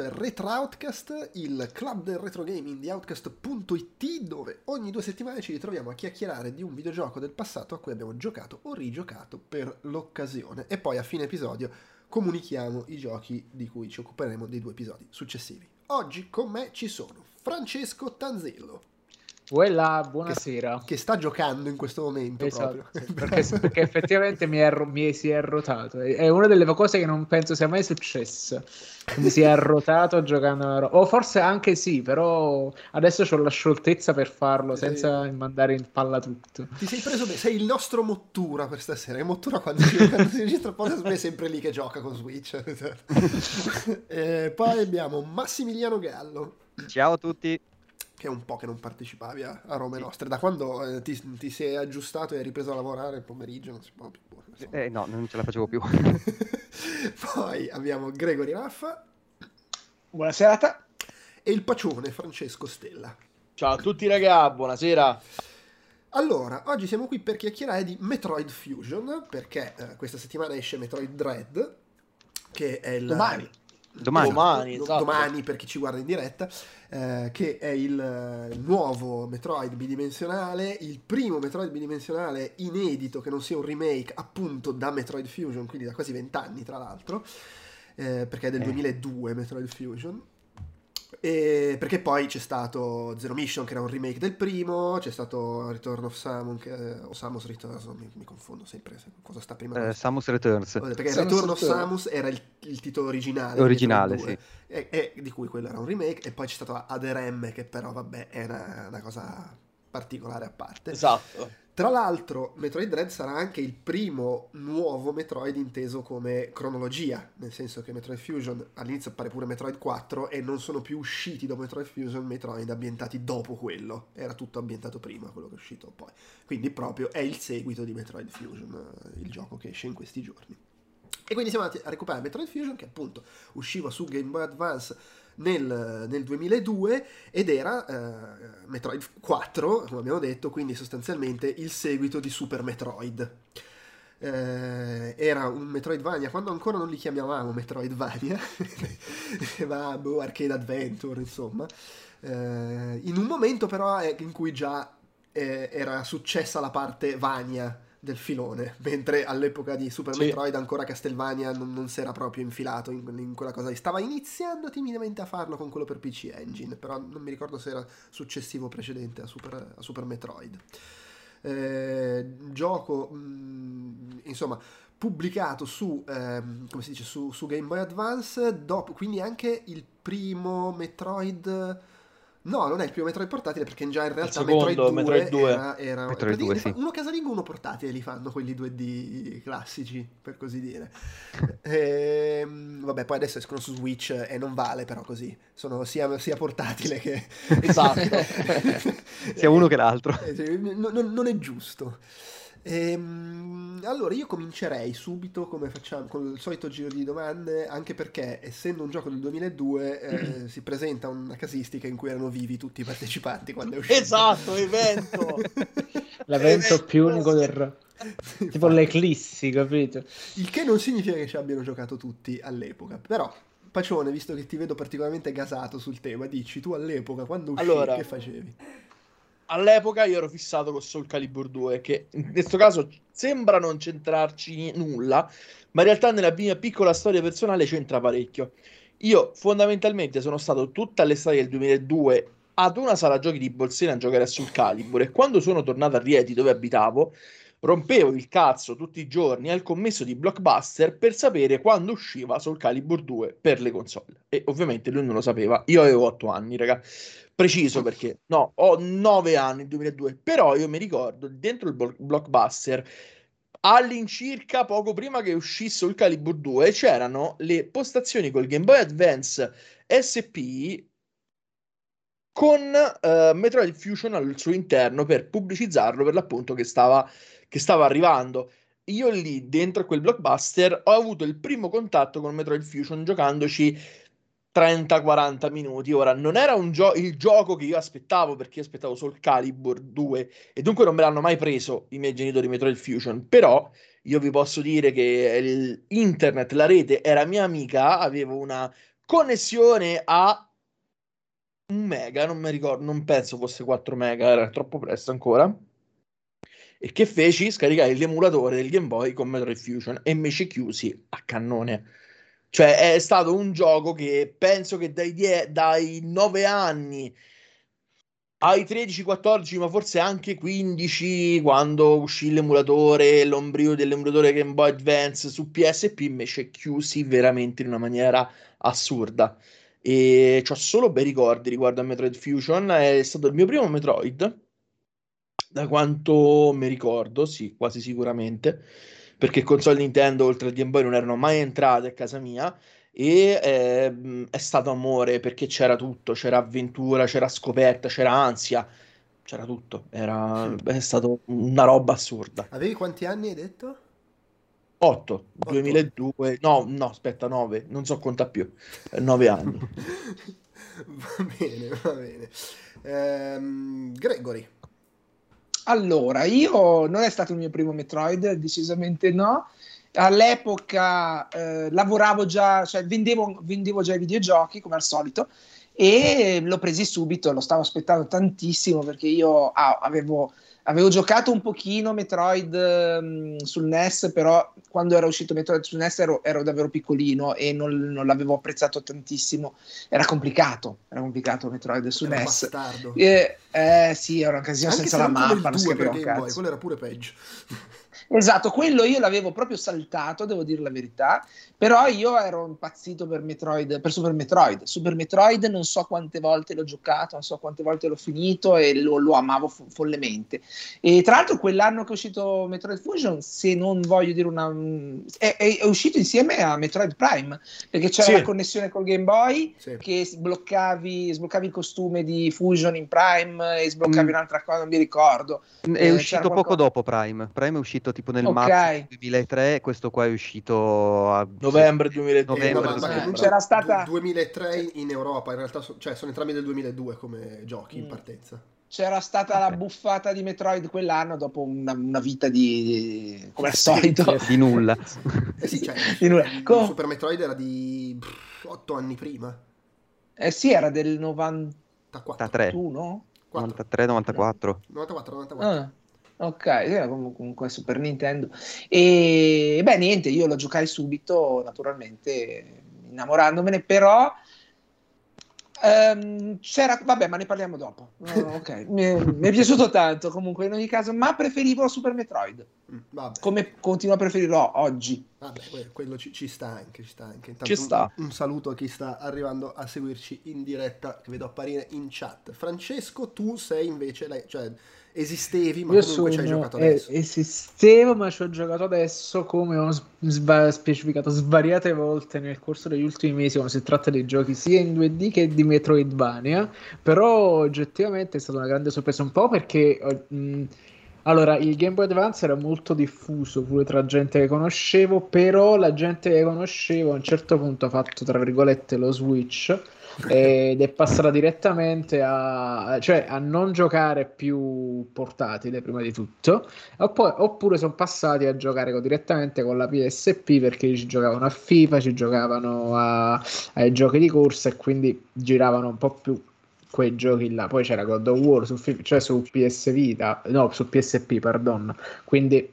questo è Retro Outcast, il club del retro gaming di Outcast.it dove ogni due settimane ci ritroviamo a chiacchierare di un videogioco del passato a cui abbiamo giocato o rigiocato per l'occasione e poi a fine episodio comunichiamo i giochi di cui ci occuperemo dei due episodi successivi. Oggi con me ci sono Francesco Tanzillo. Quella, buonasera. Che, che, sta giocando in questo momento esatto, perché, perché, effettivamente mi, è, mi, si è rotato. È una delle cose che non penso sia mai successa. Mi si è rotato giocando una roba. O forse anche sì, però adesso ho la scioltezza per farlo senza eh, mandare in palla tutto. Ti sei preso bene, sei il nostro Mottura per stasera. E Mottura quando, quando si registra podcast è sempre lì che gioca con Switch. eh, poi abbiamo Massimiliano Gallo. Ciao a tutti che è un po' che non partecipavi a, a Rome sì. Nostre. Da quando eh, ti, ti, sei aggiustato e hai ripreso a lavorare il pomeriggio non si può più. Eh, no, non ce la facevo più. Poi abbiamo Gregory Raffa. Buonasera. E il pacione Francesco Stella. Ciao a tutti raga, buonasera. Allora, oggi siamo qui per chiacchierare di Metroid Fusion, perché eh, questa settimana esce Metroid Dread, che è il... Domani. Domani, domani, esatto. domani per chi ci guarda in diretta, eh, che è il eh, nuovo Metroid bidimensionale, il primo Metroid bidimensionale inedito che non sia un remake appunto da Metroid Fusion, quindi da quasi vent'anni tra l'altro, eh, perché è del eh. 2002 Metroid Fusion. E perché poi c'è stato Zero Mission che era un remake del primo, c'è stato Return of Samus, che, o Samus Returns, mi, mi, confondo sempre cosa sta prima. Eh, Samus Returns. Perché Samus Return of Samus era il, il titolo originale. Originale, sì. E, e, di cui quello era un remake, e poi c'è stato Aderem che però vabbè è una, una cosa particolare a parte. Esatto. Tra l'altro, Metroid Dread sarà anche il primo nuovo Metroid inteso come cronologia, nel senso che Metroid Fusion all'inizio appare pure Metroid 4 e non sono più usciti dopo Metroid Fusion Metroid ambientati dopo quello, era tutto ambientato prima quello che è uscito poi. Quindi proprio è il seguito di Metroid Fusion, il gioco che esce in questi giorni. E quindi siamo andati a recuperare Metroid Fusion che appunto usciva su Game Boy Advance nel, nel 2002 ed era eh, Metroid 4, come abbiamo detto, quindi sostanzialmente il seguito di Super Metroid. Eh, era un Metroidvania quando ancora non li chiamavamo Metroidvania, ma boh, Arcade Adventure, insomma. Eh, in un momento però in cui già eh, era successa la parte Vania del filone, mentre all'epoca di Super sì. Metroid ancora Castlevania non, non si era proprio infilato in, in, quella cosa, stava iniziando timidamente a farlo con quello per PC Engine, però non mi ricordo se era successivo o precedente a Super, a Super Metroid. Eh, gioco, mh, mm, insomma, pubblicato su, ehm, come si dice, su, su Game Boy Advance, dopo, quindi anche il primo Metroid No, non è il primo Metroid portatile perché già in realtà secondo, Metroid 2, Metroid 2. era, era Metroid 2, sì. uno casalingo uno portatile li fanno quelli 2D classici, per così dire. e, ehm, vabbè, poi adesso escono su Switch e non vale però così, sono sia, sia portatile che... esatto, sia uno che l'altro. Eh, non, non è giusto. Ehm, allora io comincerei subito come facciamo con il solito giro di domande, anche perché essendo un gioco del 2002 eh, si presenta una casistica in cui erano vivi tutti i partecipanti quando è uscito. Esatto, evento! L'evento più unico del tipo l'eclissi, capito? Il che non significa che ci abbiano giocato tutti all'epoca, però Pacione, visto che ti vedo particolarmente gasato sul tema, dici tu all'epoca quando uscì allora, che facevi? All'epoca io ero fissato con Soul Calibur 2, che in questo caso sembra non centrarci nulla, ma in realtà nella mia piccola storia personale c'entra parecchio. Io fondamentalmente sono stato tutta l'estate del 2002 ad una sala giochi di Bolsena a giocare a Soul Calibur e quando sono tornato a Rieti dove abitavo rompevo il cazzo tutti i giorni al commesso di Blockbuster per sapere quando usciva Soul Calibur 2 per le console. E ovviamente lui non lo sapeva. Io avevo 8 anni raga. Preciso perché no, ho 9 anni, 2002, però io mi ricordo dentro il blockbuster all'incirca poco prima che uscisse il Calibur 2 c'erano le postazioni col Game Boy Advance SP con uh, Metroid Fusion al suo interno per pubblicizzarlo per l'appunto che stava, che stava arrivando. Io lì dentro quel blockbuster ho avuto il primo contatto con Metroid Fusion giocandoci 30-40 minuti. Ora, non era gio- il gioco che io aspettavo perché io aspettavo solo Calibur 2 e dunque non me l'hanno mai preso i miei genitori Metroid Fusion. Però io vi posso dire che internet, la rete era mia amica, avevo una connessione a un mega, non mi ricordo, non penso fosse 4 mega, era troppo presto ancora. E che feci? Scaricai l'emulatore del Game Boy con Metroid Fusion e mi ci chiusi a cannone. Cioè, è stato un gioco che penso che dai, die- dai 9 anni ai 13-14, ma forse anche 15, quando uscì l'emulatore, l'ombrio dell'emulatore Game Boy Advance su PSP, invece chiusi veramente in una maniera assurda. E ho solo bei ricordi riguardo a Metroid Fusion. È stato il mio primo Metroid, da quanto mi ricordo, sì, quasi sicuramente, perché console Nintendo oltre al Game Boy non erano mai entrate a casa mia e eh, è stato amore perché c'era tutto, c'era avventura, c'era scoperta, c'era ansia, c'era tutto, era, è stato una roba assurda. Avevi quanti anni hai detto? 8, 2002, no, no, aspetta, 9, non so conta più, 9 anni. va bene, va bene. Ehm, Gregory. Allora, io non è stato il mio primo Metroid, decisamente no. All'epoca eh, lavoravo già, cioè vendevo, vendevo già i videogiochi come al solito e l'ho presi subito, lo stavo aspettando tantissimo perché io ah, avevo, avevo, giocato un pochino Metroid um, sul NES, però quando era uscito Metroid sul NES ero, ero davvero piccolino e non, non, l'avevo apprezzato tantissimo. Era complicato, era complicato Metroid sul era NES. Bastardo. Eh, sì, era un casino Anche senza se la mappa, non si 2 capiva un Game Boy, cazzo. quello era pure peggio. Esatto, quello io l'avevo proprio saltato, devo dire la verità, però io ero impazzito per Metroid, per Super Metroid. Super Metroid non so quante volte l'ho giocato, non so quante volte l'ho finito e lo, lo amavo fo- follemente. E tra l'altro quell'anno che è uscito Metroid Fusion, se non voglio dire una... è, è- è uscito insieme a Metroid Prime, perché c'era Sì. la connessione col Game Boy, Sì. che sbloccavi, sbloccavi il costume di Fusion in Prime e sbloccavi Mm. un'altra cosa, non mi ricordo. È Eh, uscito poco qualcosa- dopo Prime. Prime è uscito tipo nel Ok. marzo 2003, questo qua è uscito a Novembre 2002. Novembre No, ma- ma 2003. comunque C'era stata- du- 2003 in Europa, in realtà so- cioè, sono entrambi del 2002 come giochi in Mm. partenza. c'era stata la Ok. buffata di Metroid quell'anno dopo una, una vita di, di- come al solito di nulla. Eh sì, cioè, Di nulla. il Com- Super Metroid era di 8 anni prima. eh sì era del 91 Da 4. 3, 4. 93, 94. 94, 94. Ah, ok comunque Super Nintendo e beh niente io lo giocai subito naturalmente innamorandomene però ehm, c'era vabbè ma ne parliamo dopo No, ok mi è, mi è piaciuto tanto comunque in ogni caso ma preferivo Super Metroid Mm, vabbè, come continuo a preferirlo oggi vabbè, que- quello ci, ci sta anche, ci sta anche. Intanto Ci sta. Un, un saluto a chi sta arrivando a seguirci in diretta, che vedo apparire in chat. Francesco, tu sei invece, lei- cioè, esistevi, ma Io comunque ci hai sono- giocato eh, adesso. esistevo, ma ci ho giocato adesso come ho sva- specificato svariate volte nel corso degli ultimi mesi quando si tratta di giochi sia in 2D che di Metroidvania. Però oggettivamente è stata una grande sorpresa, un po' perché eh, mh, allora il Game Boy Advance era molto diffuso pure tra gente che conoscevo, però la gente che conoscevo a un certo punto ha fatto tra virgolette lo switch ed è passata direttamente a, cioè, a non giocare più portatile prima di tutto oppure sono passati a giocare co- direttamente con la PSP perché ci giocavano a FIFA, ci giocavano a- ai giochi di corsa e quindi giravano un po' più quei giochi là. Poi c'era God of War su, cioè su PS Vita, no, su PSP, pardon. Quindi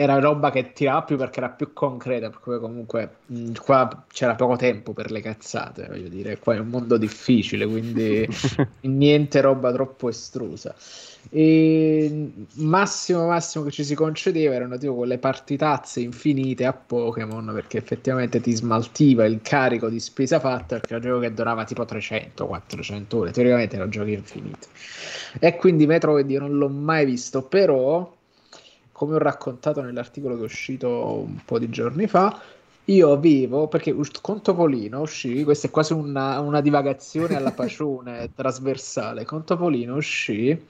era roba che tirava più perché era più concreta, perché comunque mh, qua c'era poco tempo per le cazzate, voglio dire, qua è un mondo difficile, quindi niente roba troppo estrusa. E massimo massimo che ci si concedeva erano tipo quelle partitazze infinite a Pokémon perché effettivamente ti smaltiva il carico di spesa fatta perché era un gioco che durava tipo 300-400 ore, teoricamente erano giochi infiniti. E quindi Metroid io non l'ho mai visto, però come ho raccontato nell'articolo che è uscito un po' di giorni fa, io vivo perché con Topolino uscì, questa è quasi una, una divagazione alla pacione trasversale. Con Topolino uscì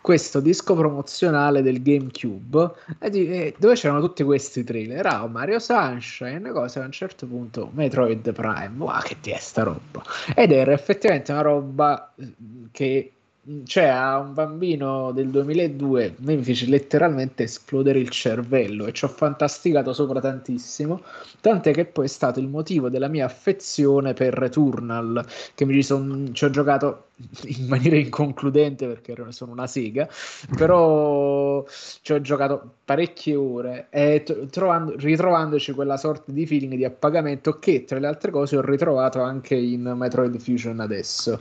questo disco promozionale del GameCube e di- e dove c'erano tutti questi trailer. Era Mario Sunshine, cosa a un certo punto Metroid Prime. Wow, che di è sta roba! Ed era effettivamente una roba eh, che cioè a un bambino del 2002 a me mi fece letteralmente esplodere il cervello e ci ho fantasticato sopra tantissimo, tant'è che poi è stato il motivo della mia affezione per Returnal, che mi son, ci ho giocato in maniera inconcludente perché sono una sega, però ci ho giocato parecchie ore e trovando, ritrovandoci quella sorta di feeling di appagamento che tra le altre cose ho ritrovato anche in Metroid Fusion adesso.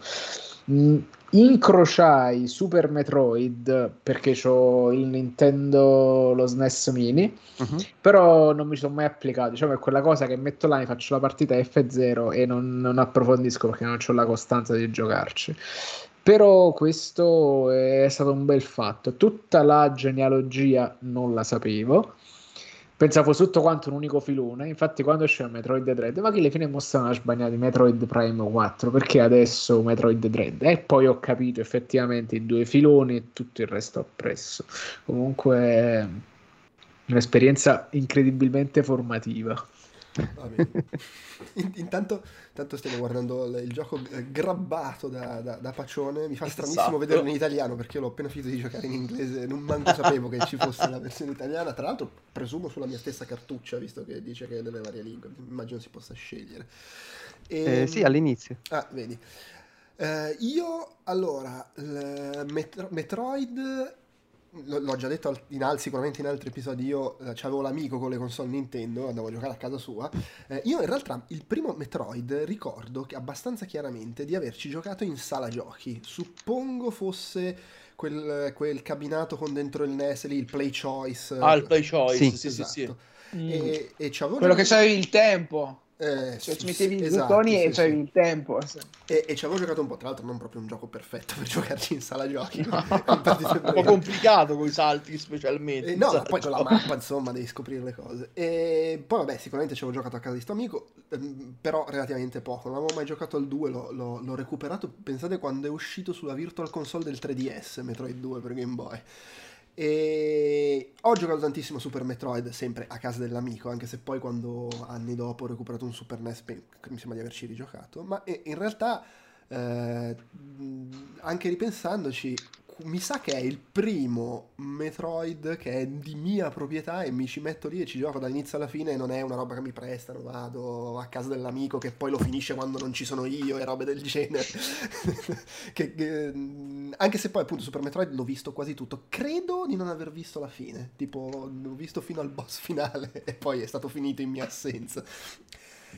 Incrociai Super Metroid perché ho il Nintendo, lo SNES Mini, uh-huh. però non mi sono mai applicato. Diciamo è quella cosa che metto là, mi faccio la partita F0 e non, non approfondisco perché non ho la costanza di giocarci. Però questo è stato un bel fatto. Tutta la genealogia non la sapevo pensavo tutto quanto un unico filone. Infatti, quando c'è Metroid Dread, ma che le fine mostrano sbagliati Metroid Prime 4 perché adesso Metroid Dread? E poi ho capito effettivamente i due filoni e tutto il resto appresso. Comunque, un'esperienza incredibilmente formativa. Intanto, intanto, stiamo guardando il gioco eh, grabbato da, da, da Pacione. Mi fa stranissimo esatto. vederlo in italiano perché l'ho appena finito di giocare in inglese. Non manco sapevo che ci fosse la versione italiana. Tra l'altro, presumo sulla mia stessa cartuccia, visto che dice che è nelle varie lingue. Immagino si possa scegliere. E... Eh, sì, all'inizio. Ah, vedi. Uh, io allora, Metro- Metroid l'ho già detto in al, sicuramente in altri episodi, io eh, avevo l'amico con le console Nintendo, andavo a giocare a casa sua. Eh, io in realtà il primo Metroid ricordo che abbastanza chiaramente di averci giocato in sala giochi. Suppongo fosse quel, quel cabinato con dentro il NES lì, il Play Choice. Ah, il Play Choice, sì, sì, esatto. sì. sì. Mm. E, e Quello che c'avevi il tempo. Eh, cioè, ci mettevi i esatto, bottoni e c'avevi sì. il tempo. Sì. E, e, ci avevo giocato un po', tra l'altro non proprio un gioco perfetto per giocarci in sala giochi. No. un po' complicato con i salti specialmente. Eh, no, ma poi c'è la mappa, insomma, devi scoprire le cose. E poi vabbè, sicuramente ci avevo giocato a casa di sto amico, ehm, però relativamente poco. Non avevo mai giocato al 2, l'ho, l'ho, l'ho recuperato, pensate quando è uscito sulla Virtual Console del 3DS, Metroid 2 per Game Boy. E ho giocato tantissimo Super Metroid, sempre a casa dell'amico, anche se poi quando anni dopo ho recuperato un Super NES, mi sembra di averci rigiocato. Ma in realtà, eh, anche ripensandoci, mi sa che è il primo Metroid che è di mia proprietà e mi ci metto lì e ci gioco dall'inizio alla fine e non è una roba che mi prestano, vado a casa dell'amico che poi lo finisce quando non ci sono io e robe del genere. che, che, anche se poi appunto Super Metroid l'ho visto quasi tutto, credo di non aver visto la fine, tipo l'ho visto fino al boss finale e poi è stato finito in mia assenza.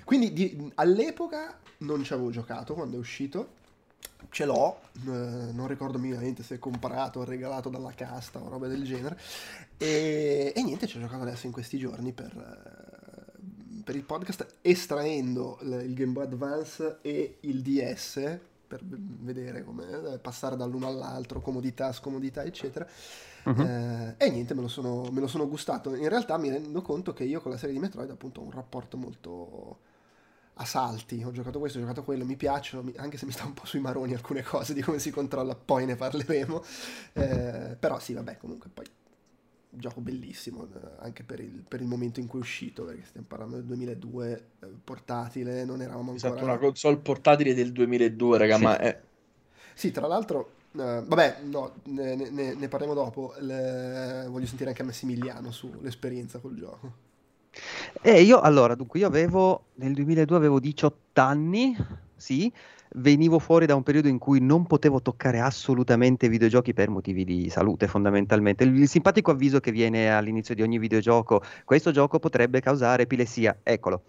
Quindi di, all'epoca non ci avevo giocato quando è uscito ce l'ho, eh, non ricordo minimamente se è comprato o regalato dalla casta o roba del genere. E, e niente, ci ho giocato adesso in questi giorni per, eh, per il podcast, estraendo il, il Game Boy Advance e il DS per vedere come eh, passare dall'uno all'altro, comodità, scomodità, eccetera. Uh-huh. Eh, e niente, me lo, sono, me lo sono gustato. In realtà mi rendo conto che io con la serie di Metroid appunto ho un rapporto molto a salti, ho giocato questo, ho giocato quello, mi piacciono, anche se mi sta un po' sui maroni alcune cose di come si controlla, poi ne parleremo. Eh, però sì, vabbè, comunque poi gioco bellissimo, eh, anche per il, per il, momento in cui è uscito, perché stiamo parlando del 2002, eh, portatile, non eravamo ancora... Esatto, una console portatile del 2002, raga, sì. ma è... Sì, tra l'altro, uh, vabbè, no, ne, ne, ne parliamo dopo, Le... voglio sentire anche Massimiliano sull'esperienza col gioco. Eh, io allora, dunque, io avevo nel 2002 avevo 18 anni, sì, venivo fuori da un periodo in cui non potevo toccare assolutamente videogiochi per motivi di salute, fondamentalmente. Il, il simpatico avviso che viene all'inizio di ogni videogioco, questo gioco potrebbe causare epilessia, eccolo,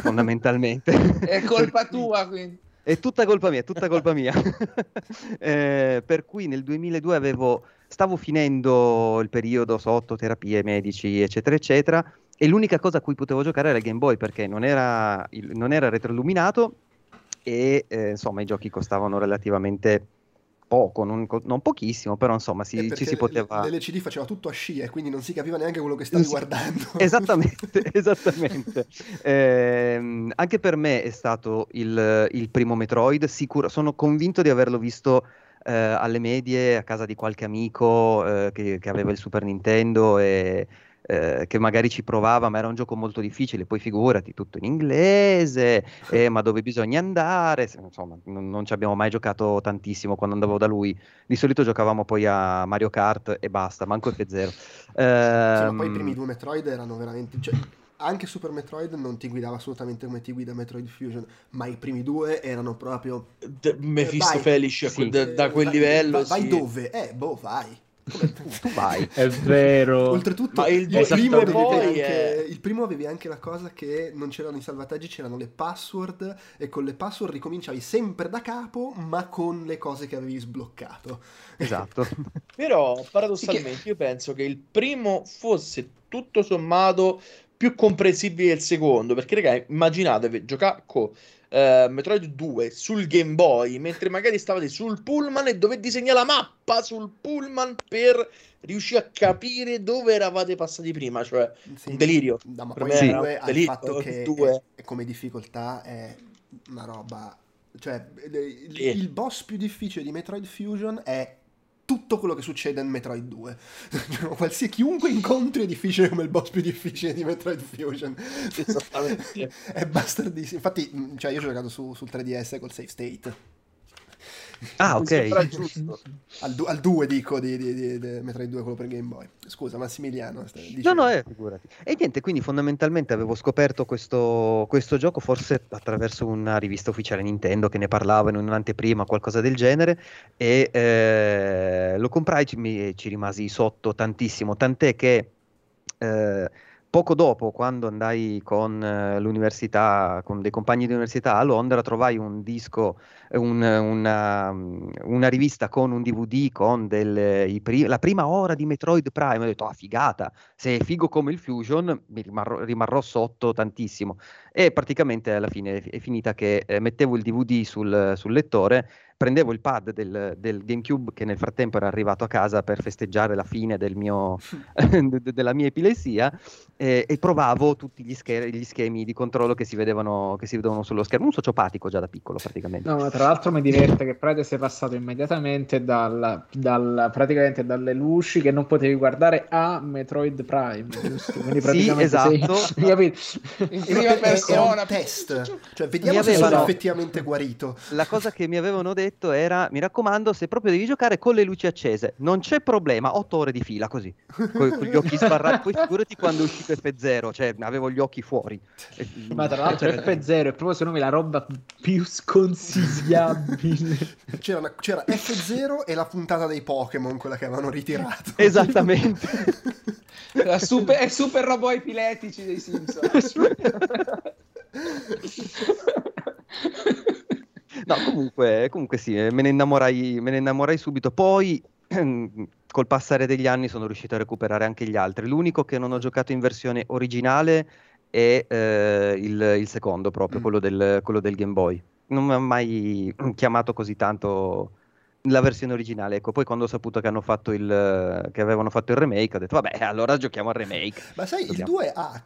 fondamentalmente. È colpa tua, quindi. È tutta colpa mia, è tutta colpa mia. eh, per cui nel 2002 avevo, stavo finendo il periodo sotto terapie medici, eccetera, eccetera e l'unica cosa a cui potevo giocare era il Game Boy perché non era, il, non era retroilluminato e eh, insomma i giochi costavano relativamente poco, non, non pochissimo, però insomma si, ci si poteva... L'LCD faceva tutto a scia, quindi non si capiva neanche quello che stavi sì, guardando. Esattamente, esattamente. Eh, anche per me è stato il, il primo Metroid, sicuro, sono convinto di averlo visto eh, alle medie a casa di qualche amico eh, che, che, aveva il Super Nintendo e eh, che magari ci provava, ma era un gioco molto difficile, poi figurati, tutto in inglese, eh, ma dove bisogna andare, insomma, non, non, ci abbiamo mai giocato tantissimo quando andavo da lui, di solito giocavamo poi a Mario Kart e basta, manco F0. Eh, sì, ma poi i primi ehm, due Metroid erano veramente... Cioè anche Super Metroid non ti guidava assolutamente come ti guida Metroid Fusion, ma i primi due erano proprio... D- Mephisto eh, Felice sì. da, da, quel vai, livello. Vai, vai sì. dove? Eh, boh, vai. tu vai. È vero. Oltretutto, il, il, primo anche, è... il, primo avevi anche la cosa che non c'erano i salvataggi, c'erano le password e con le password ricominciavi sempre da capo, ma con le cose che avevi sbloccato. Esatto. Però, paradossalmente, io penso che il primo fosse tutto sommato più comprensibile del secondo. Perché, raga, immaginatevi giocare uh, Metroid 2 sul Game Boy mentre magari stavate sul pullman e dovete disegnare la mappa sul pullman per riuscire a capire dove eravate passati prima. Cioè, sì, un delirio. Da, ma poi sì. un delirio. il fatto che è, è come difficoltà è una roba. Cioè, il, il boss più difficile di Metroid Fusion è tutto quello che succede in Metroid 2. Qualsiasi chiunque incontri è difficile come il boss più difficile di Metroid Fusion. Esattamente. è bastardissimo. Infatti, cioè, io ho giocato su, sul 3DS col save state. Ah, ok. al, du- al 2 dico di, di, di, di, Metroid 2, quello per Game Boy. Scusa, Massimiliano. Dicevo. No, no, eh, figurati. E niente, quindi fondamentalmente avevo scoperto questo, questo, gioco forse attraverso una rivista ufficiale Nintendo che ne parlava in un'anteprima, qualcosa del genere, e eh, lo comprai e ci rimasi sotto tantissimo, tant'è che... Eh, poco dopo, quando andai con eh, l'università, con dei compagni di università a Londra, trovai un disco, un, una, una, rivista con un DVD con del, pri- la prima ora di Metroid Prime. Ho detto, ah, figata, se è figo come il Fusion, mi rimarrò, rimarrò sotto tantissimo. E praticamente alla fine è finita che eh, mettevo il DVD sul, sul lettore prendevo il pad del, del, GameCube che nel frattempo era arrivato a casa per festeggiare la fine del mio, della mia epilessia e, e provavo tutti gli, scher- gli, schemi di controllo che si, vedevano, che si vedevano sullo schermo. Un sociopatico già da piccolo praticamente. No, ma tra l'altro mi diverte che praticamente sei passato immediatamente dal, dal, praticamente dalle luci che non potevi guardare a Metroid Prime. Giusto? Quindi praticamente sì, esatto. Sei, in prima persona. test. Cioè, vediamo se sono effettivamente guarito. La cosa che mi avevano detto era: mi raccomando, se proprio devi giocare con le luci accese, non c'è problema, otto ore di fila così, con, con gli occhi sbarrati. Poi figurati quando è uscito F0, cioè avevo gli occhi fuori. Ma tra l'altro F0 è proprio secondo me la roba più sconsigliabile. C'era, una, c'era F0 e la puntata dei Pokémon, quella che avevano ritirato. Esattamente. super, è super robot epiletici dei Simpson. No, comunque, comunque sì, eh, me ne, innamorai, me ne innamorai subito. Poi col passare degli anni sono riuscito a recuperare anche gli altri. L'unico che non ho giocato in versione originale è eh, il, il, secondo, proprio mm. quello, del, quello, del, Game Boy. Non mi ha mai chiamato così tanto la versione originale. Ecco, poi quando ho saputo che, hanno fatto il, che avevano fatto il remake, ho detto, vabbè, allora giochiamo al remake. Ma sai, Dobbiamo. il 2 ha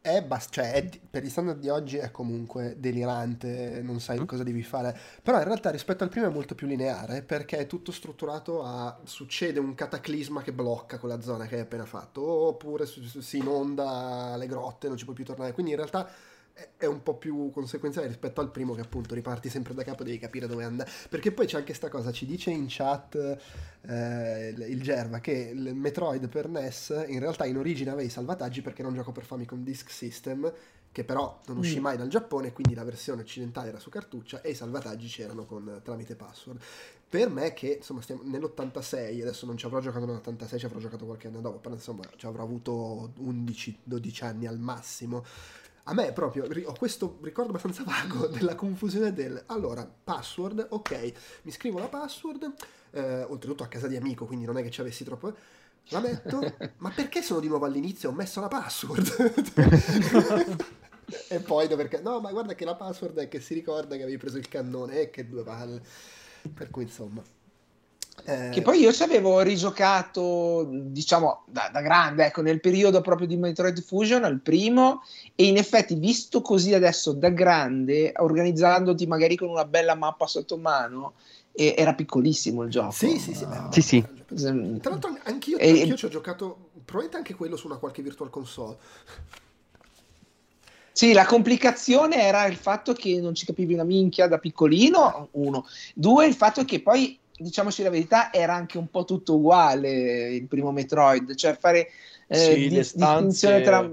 è, bas- cioè, è, per i standard di oggi è comunque delirante, non sai mm. cosa devi fare, però in realtà rispetto al primo è molto più lineare perché è tutto strutturato a succede un cataclisma che blocca quella zona che hai appena fatto, oppure si inonda le grotte, non ci puoi più tornare, quindi in realtà è un po' più conseguenziale rispetto al primo che appunto riparti sempre da capo devi capire dove andare. Perché poi c'è anche questa cosa ci dice in chat eh, il Gerva che il Metroid per NES in realtà in origine aveva i salvataggi perché era un gioco per Famicom Disk System che però non uscì mm. mai dal Giappone quindi la versione occidentale era su cartuccia e i salvataggi c'erano con, tramite password. Per me che insomma stiamo nell'86 adesso non ci avrò giocato nell'86 ci avrò giocato qualche anno dopo però insomma ci avrò avuto 11-12 anni al massimo a me proprio ho questo ricordo abbastanza vago della confusione del allora password ok mi scrivo la password eh, oltretutto a casa di amico quindi non è che ci avessi troppo la metto ma perché sono di nuovo all'inizio? Ho messo la password. E poi dover no ma guarda che la password è che si ricorda che avevi preso il cannone e eh, che due palle. Per cui insomma eh... Che poi io ci avevo rigiocato, diciamo, da, da, grande, ecco, nel periodo proprio di Metroid Fusion, al primo, e in effetti, visto così adesso da grande, organizzandoti magari con una bella mappa sotto mano, e, era piccolissimo il gioco. Sì, sì, sì. Uh, sì, sì. Tra l'altro anch'io, e... anch'io ci ho giocato probabilmente anche quello su una qualche virtual console. Sì, la complicazione era il fatto che non ci capivi una minchia da piccolino, uno. Due, il fatto che poi, diciamoci la verità, era anche un po' tutto uguale il primo Metroid, cioè fare eh, Sì, di- stanze- distinzione tra...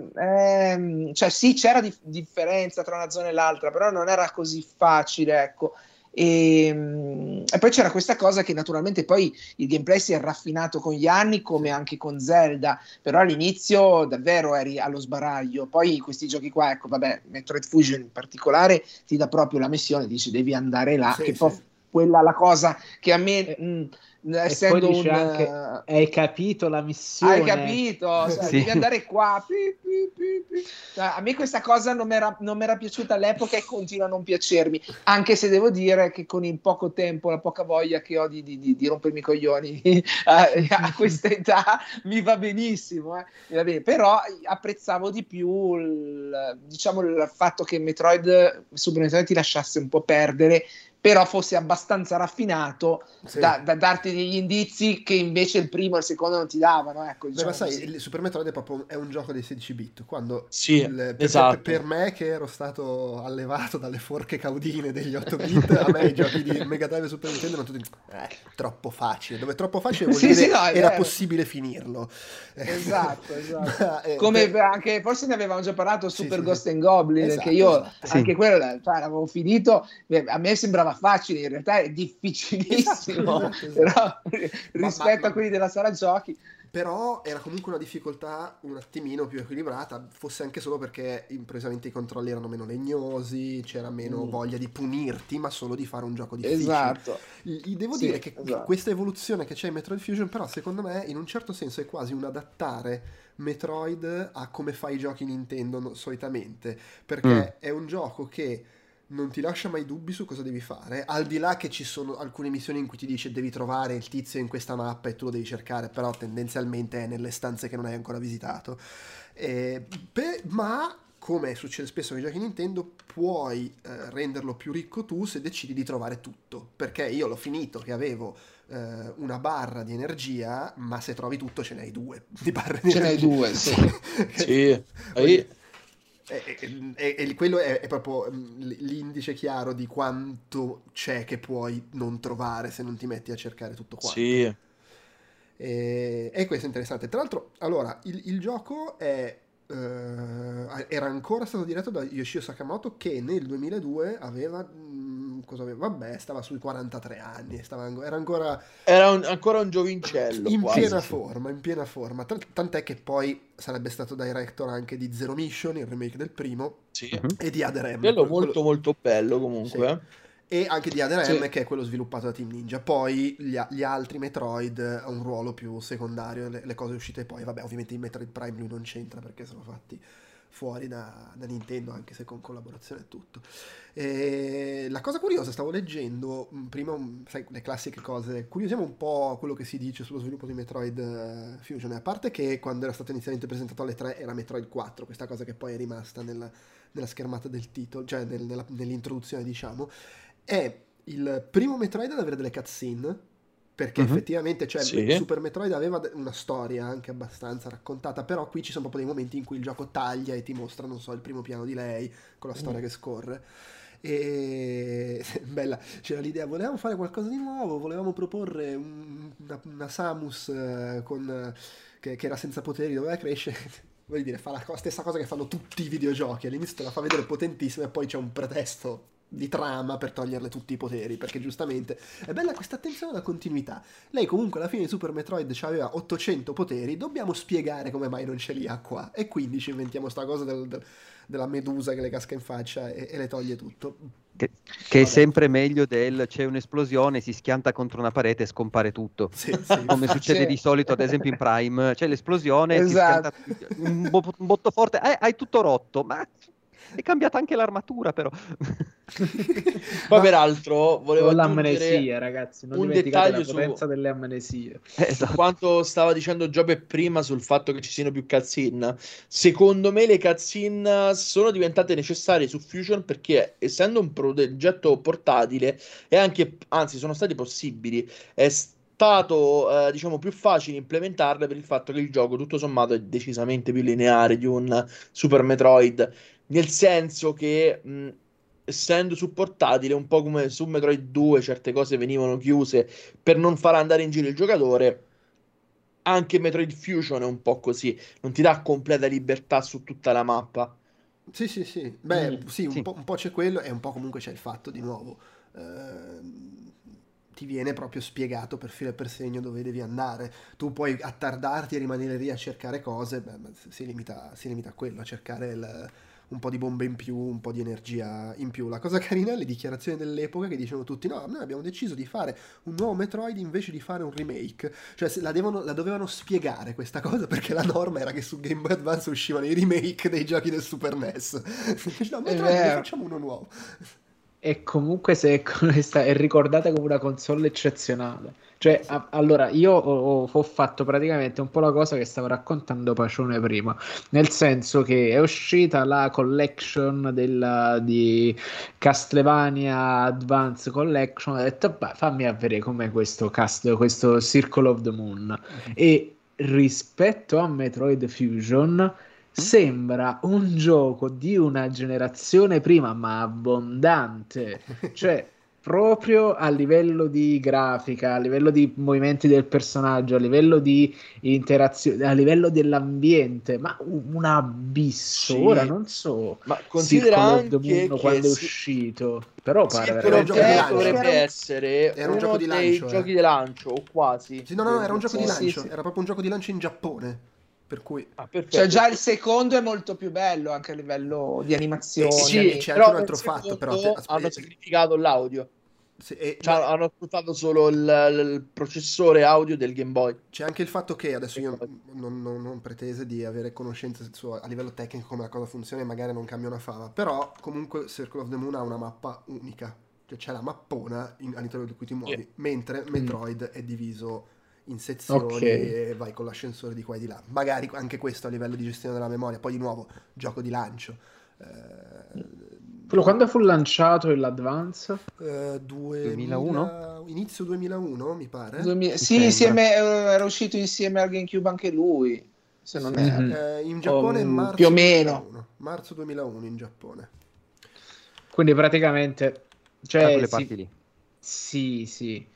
ehm, cioè sì, c'era dif- differenza tra una zona e l'altra, però non era così facile, ecco. E, mm, e poi c'era questa cosa che naturalmente poi il gameplay si è raffinato con gli anni come anche con Zelda però all'inizio davvero eri allo sbaraglio poi questi giochi qua ecco vabbè Metroid Fusion in particolare ti dà proprio la missione dici devi andare là Sì, che sì. poi quella la cosa che a me mh, E essendo poi dice un anche, eh, hai capito la missione? hai capito? Cioè, Sì. Devi andare qua. pi, pi, pi, pi. Cioè, a me questa cosa non mi era, non mi era piaciuta all'epoca e continua a non piacermi. Anche se devo dire che con il poco tempo, la poca voglia che ho di, di- di- di rompermi i coglioni a, a questa età, mi va benissimo. eh. Mi va bene. Però apprezzavo di più il, diciamo, il fatto che Metroid, Super Metroid ti lasciasse un po' perdere. Però fosse abbastanza raffinato Sì. da, da darti degli indizi che invece il primo e il secondo non ti davano. Ecco, Beh, diciamo ma sai, così. il Super Metroid è proprio è un gioco dei 16 bit. Quando Sì, il- per, esatto. per- per me, che ero stato allevato dalle forche caudine degli 8 bit, a me i giochi di Mega Drive e Super Nintendo erano tutti eh, troppo facile. Dove è troppo facile vuol Sì, dire sì, no, era vero. possibile finirlo. Esatto, esatto. Ma, eh, Come per- anche forse ne avevamo già parlato Super sì, Ghost sì. and Goblin Esatto, che io esatto. Sì. anche quello cioè, l'avevo finito eh, a me sembrava facile in realtà è difficilissimo Esatto, esatto, però rispetto ma- a quelli della sala giochi Però era comunque una difficoltà un attimino più equilibrata, fosse anche solo perché improvvisamente i controlli erano meno legnosi, c'era meno Mm. voglia di punirti, ma solo di fare un gioco difficile. esatto devo Sì, dire che esatto. questa evoluzione che c'è in Metroid Fusion, però, secondo me, in un certo senso è quasi un adattare Metroid a come fa i giochi Nintendo solitamente. Perché è un gioco che non ti lascia mai dubbi su cosa devi fare. Al di là che ci sono alcune missioni in cui ti dice devi trovare il tizio in questa mappa e tu lo devi cercare, però tendenzialmente è nelle stanze che non hai ancora visitato. Eh, pe- ma come succede spesso nei giochi Nintendo, puoi eh, renderlo più ricco tu se decidi di trovare tutto. Perché io l'ho finito che avevo eh, una barra di energia, ma se trovi tutto ce ne hai due di barre di Ce ne hai energia. due, sì. Sì. E, e- e- e quello è, è proprio mm, l'indice chiaro di quanto c'è che puoi non trovare se non ti metti a cercare tutto qua. sì. E, e questo è interessante. Tra l'altro, allora, il, il gioco è, eh, era ancora stato diretto da Yoshio Sakamoto che nel 2002 aveva, mm, cosa aveva? Vabbè, stava sui 43 anni, stava, era ancora Era un- ancora un giovincello. in quasi. piena forma, in piena forma. Tant'è che poi sarebbe stato director anche di Zero Mission, il remake del primo, Sì. Mhm. e di Other M. Quello quello- molto molto bello comunque. e anche di Other Sì. Che è quello sviluppato da Team Ninja. Poi gli, a- gli altri Metroid ha un ruolo più secondario, le, le cose uscite poi. Vabbè, ovviamente in Metroid Prime lui non c'entra perché sono fatti fuori da, da Nintendo, anche se con collaborazione e tutto. E la cosa curiosa, stavo leggendo mh, prima, un- sai, le classiche cose, curiosiamo un po' quello che si dice sullo sviluppo di Metroid eh, Fusion, a parte che quando era stato inizialmente presentato alle 3 era Metroid 4, questa cosa che poi è rimasta nella, nella schermata del titolo, cioè nel- nella- nell'introduzione diciamo, è il primo Metroid ad avere delle cutscene, perché Mhm. effettivamente cioè, Sì. Super Metroid aveva una storia anche abbastanza raccontata, però qui ci sono proprio dei momenti in cui il gioco taglia e ti mostra, non so, il primo piano di lei con la storia Mm. che scorre. E bella, c'era l'idea, volevamo fare qualcosa di nuovo, volevamo proporre un- una, una Samus eh, con, che, che era senza poteri, doveva crescere. Voglio dire, fa la stessa cosa che fanno tutti i videogiochi. All'inizio te la fa vedere potentissima e poi c'è un pretesto di trama per toglierle tutti i poteri. Perché giustamente è bella questa attenzione alla continuità. Lei comunque alla fine di Super Metroid aveva 800 poteri. Dobbiamo spiegare come mai non ce li ha qua. E quindi ci inventiamo sta cosa del- del- della medusa che le casca in faccia e, e le toglie tutto. Che, che è sempre meglio del c'è un'esplosione, si schianta contro una parete e scompare tutto. Sì, sì. Come succede di solito, ad esempio in Prime, c'è l'esplosione, Esatto. si schianta un, bo- un botto forte, eh, hai tutto rotto, ma è cambiata anche l'armatura però. Poi peraltro volevo l'amnesia, ragazzi. Non un dimenticate la dettaglio su- potenza delle amnesie. Esatto. quanto stava dicendo Giobbe prima sul fatto che ci siano più cutscene. Secondo me le cutscene sono diventate necessarie su Fusion perché essendo un progetto portatile e anche, anzi sono stati possibili, è risultato eh, diciamo più facile implementarle per il fatto che il gioco tutto sommato è decisamente più lineare di un Super Metroid, nel senso che mh, essendo supportatile, un po' come su Metroid 2 certe cose venivano chiuse per non far andare in giro il giocatore, anche Metroid Fusion è un po' così, non ti dà completa libertà su tutta la mappa. Sì, sì, sì. Beh, mm, sì, un, sì. Po', un, Po', c'è quello e un po' comunque c'è il fatto di nuovo. Eh, ti viene proprio spiegato per filo e per segno dove devi andare. Tu puoi attardarti e rimanere lì a cercare cose, beh, si, limita, si limita a quello, a cercare il un po' di bombe in più, un po' di energia in più. La cosa carina è le dichiarazioni dell'epoca che dicevano tutti: no, noi abbiamo deciso di fare un nuovo Metroid invece di fare un remake. Cioè, la, devono, la dovevano spiegare questa cosa perché la norma era che su Game Boy Advance uscivano i remake dei giochi del Super NES. no, Metroid, facciamo uno nuovo. E comunque se è ricordata come una console eccezionale. Cioè, a, allora, io ho, ho, fatto praticamente un po' la cosa che stavo raccontando Pacione prima, nel senso che è uscita la collection della, di Castlevania Advance Collection, ho detto, beh, fammi vedere com'è questo, cast, questo Circle of the Moon. Mm-hmm. E rispetto a Metroid Fusion sembra un gioco di una generazione prima, ma abbondante. Cioè, proprio a livello di grafica, a livello di movimenti del personaggio, a livello di interazione, a livello dell'ambiente, ma un abisso. Sì. Ora non so, ma considera anche che quando è uscito, però pare sì, veramente... dovrebbe essere era un gioco di lancio, eh. giochi di lancio o quasi. Sì, no, no, era un gioco sì, di lancio, era proprio un gioco di lancio in Giappone. Per cui... Ah, cioè già il secondo è molto più bello anche a livello di animazione. sì, c'è anche un altro fatto, però te, hanno sacrificato l'audio. Sì, e... cioè, hanno sfruttato solo il, il, processore audio del Game Boy. C'è anche il fatto che adesso io non, non, non pretese di avere conoscenze su, a livello tecnico come la cosa funziona e magari non cambia una fava, però comunque Circle of the Moon ha una mappa unica, cioè c'è la mappona in, all'interno di cui ti muovi, yeah. mentre mm. Metroid mm. è diviso in sezioni okay. e vai con l'ascensore di qua e di là. Magari anche questo a livello di gestione della memoria, poi di nuovo gioco di lancio. Eh, quello quando fu lanciato l'Advance? Uh, 2001? Inizio 2001 mi pare. 2000... Sì, insieme, era uscito insieme al GameCube anche lui. Se non è... Mm-hmm. Eh, in Giappone oh, marzo più o meno. 2001. Marzo 2001 in Giappone. Quindi praticamente... Cioè, quelle sì, parti lì. Sì, sì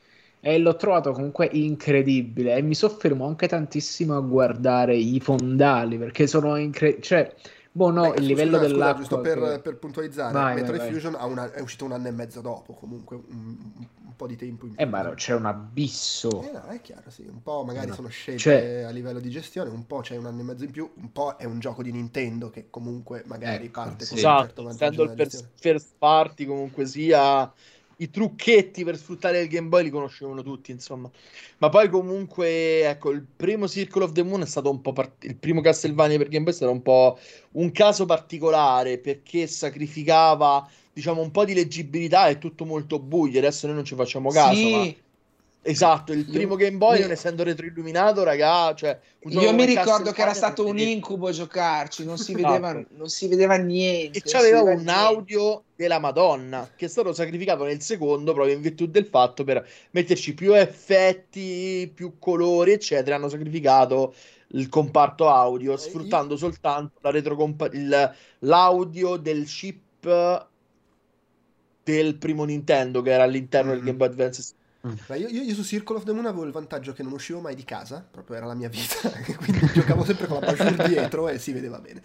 e l'ho trovato comunque incredibile e mi soffermo anche tantissimo a guardare i fondali perché sono incredibili cioè boh no Beh, il livello scusa, dell'acqua giusto per, che... per puntualizzare vai, Metroid vai, Fusion vai. Una, è uscito un anno e mezzo dopo comunque un, un po' di tempo in più eh ma c'è un abisso eh no è chiaro sì un po' magari no. sono scelte cioè... a livello di gestione un po' c'è un anno e mezzo in più un po' è un gioco di Nintendo che comunque magari ecco, parte sì. esatto certo essendo il first party comunque sia i trucchetti per sfruttare il Game Boy li conoscevano tutti, insomma. Ma poi comunque, ecco, il primo Circle of the Moon è stato un po' part- il primo Castlevania per Game Boy è stato un po' un caso particolare perché sacrificava, diciamo, un po' di leggibilità e tutto molto buio. Adesso noi non ci facciamo caso, sì. Esatto, il primo Game Boy, non essendo retroilluminato, raga, cioè, io mi ricordo che era stato un incubo giocarci, non si, vedeva, esatto. non si vedeva niente. E c'aveva un niente. audio della Madonna che è stato sacrificato nel secondo proprio in virtù del fatto per metterci più effetti, più colori, eccetera. Hanno sacrificato il comparto audio eh, sfruttando io... soltanto la retrocompa- il, l'audio del chip del primo Nintendo che era all'interno mm-hmm. del Game Boy Advance Beh, io, io, su Circle of the Moon avevo il vantaggio che non uscivo mai di casa, proprio era la mia vita, quindi giocavo sempre con la brochure dietro e si vedeva bene.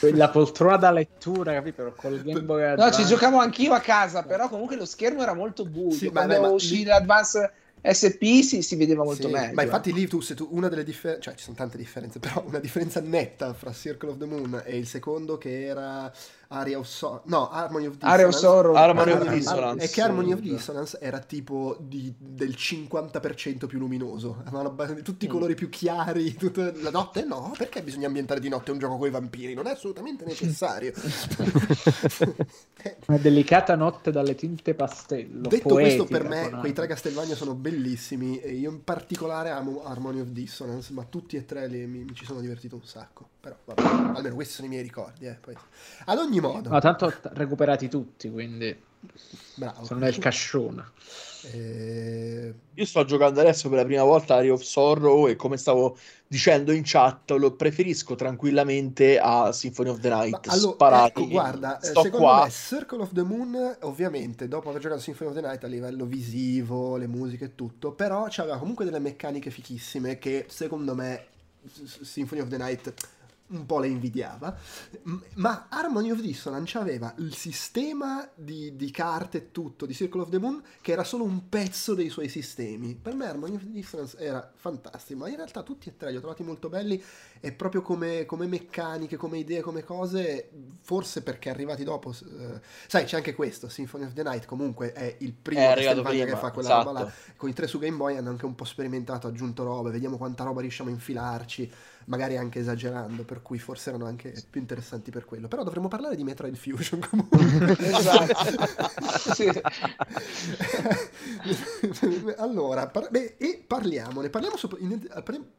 la poltrona da lettura, capito? Col Game Boy Advance. No, ci giocavo anch'io a casa, però comunque lo schermo era molto buio. Sì, Quando beh, uscì l'Advance SP si, si vedeva molto sì, meglio. Ma infatti lì tu, se tu, una delle differenze, cioè ci sono tante differenze, però una differenza netta fra Circle of the Moon e il secondo che era Area of Sorrow, no, Harmony of Dissonance. Area of Sorrow. Harmony of Dissonance. È che Harmony of Dissonance era tipo di, del 50% più luminoso, tutti i mm. colori più chiari, tutta... la notte no, perché bisogna ambientare di notte un gioco con i vampiri? Non è assolutamente necessario. Una delicata notte dalle tinte pastello. Detto questo, per me quei tre Castelvania sono bellissimi e io in particolare amo Harmony of Dissonance, ma tutti e tre li, mi, mi ci sono divertito un sacco. Però vabbè, almeno questi sono i miei ricordi. Eh. Poi, ad ogni modo. No, tanto recuperati tutti, quindi... Bravo. Sono nel cascione. Eh, Io sto giocando adesso per la prima volta Area of Sorrow e come stavo dicendo in chat lo preferisco tranquillamente a Symphony of the ma Night. allora, Sparati. ecco, guarda, eh, sto secondo qua. me Circle of the Moon, ovviamente, dopo aver giocato Symphony of the Night a livello visivo, le musiche e tutto, però c'aveva comunque delle meccaniche fichissime che secondo me S- Symphony of the Night un po' le invidiava, ma Harmony of Dissonance aveva il sistema di, di carte e tutto di Circle of the Moon che era solo un pezzo dei suoi sistemi. Per me Harmony of Dissonance era fantastico, ma in realtà tutti e tre li ho trovati molto belli e proprio come, come meccaniche, come idee, come cose, forse perché arrivati dopo... eh, sai, c'è anche questo, Symphony of the Night comunque è il primo È Castlevania che fa quella esatto. roba là. Con i tre su Game Boy hanno anche un po' sperimentato, aggiunto robe, vediamo quanta roba riusciamo a infilarci, magari anche esagerando, per cui forse erano anche più interessanti per quello. Però dovremmo parlare di Metroid Fusion comunque. Esatto. Allora, par- beh, e parliamone, parliamo sop- in-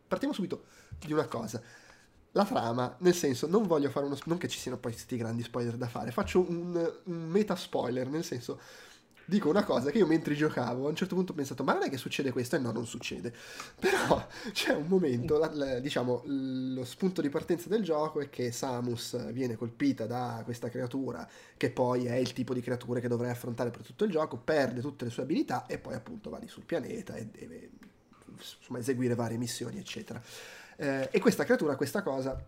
partiamo subito di una cosa. La trama, nel senso, non voglio fare uno... non che ci siano poi questi grandi spoiler da fare, faccio un, un meta spoiler, nel senso, dico una cosa che io mentre giocavo a un certo punto ho pensato, ma non è che succede questo? E no, non succede. Però c'è un momento, la- la- diciamo, lo spunto di partenza del gioco è che Samus viene colpita da questa creatura, che poi è il tipo di creature che dovrai affrontare per tutto il gioco, perde tutte le sue abilità e poi appunto va lì sul pianeta e deve insomma, eseguire varie missioni, eccetera. Eh, e questa creatura questa cosa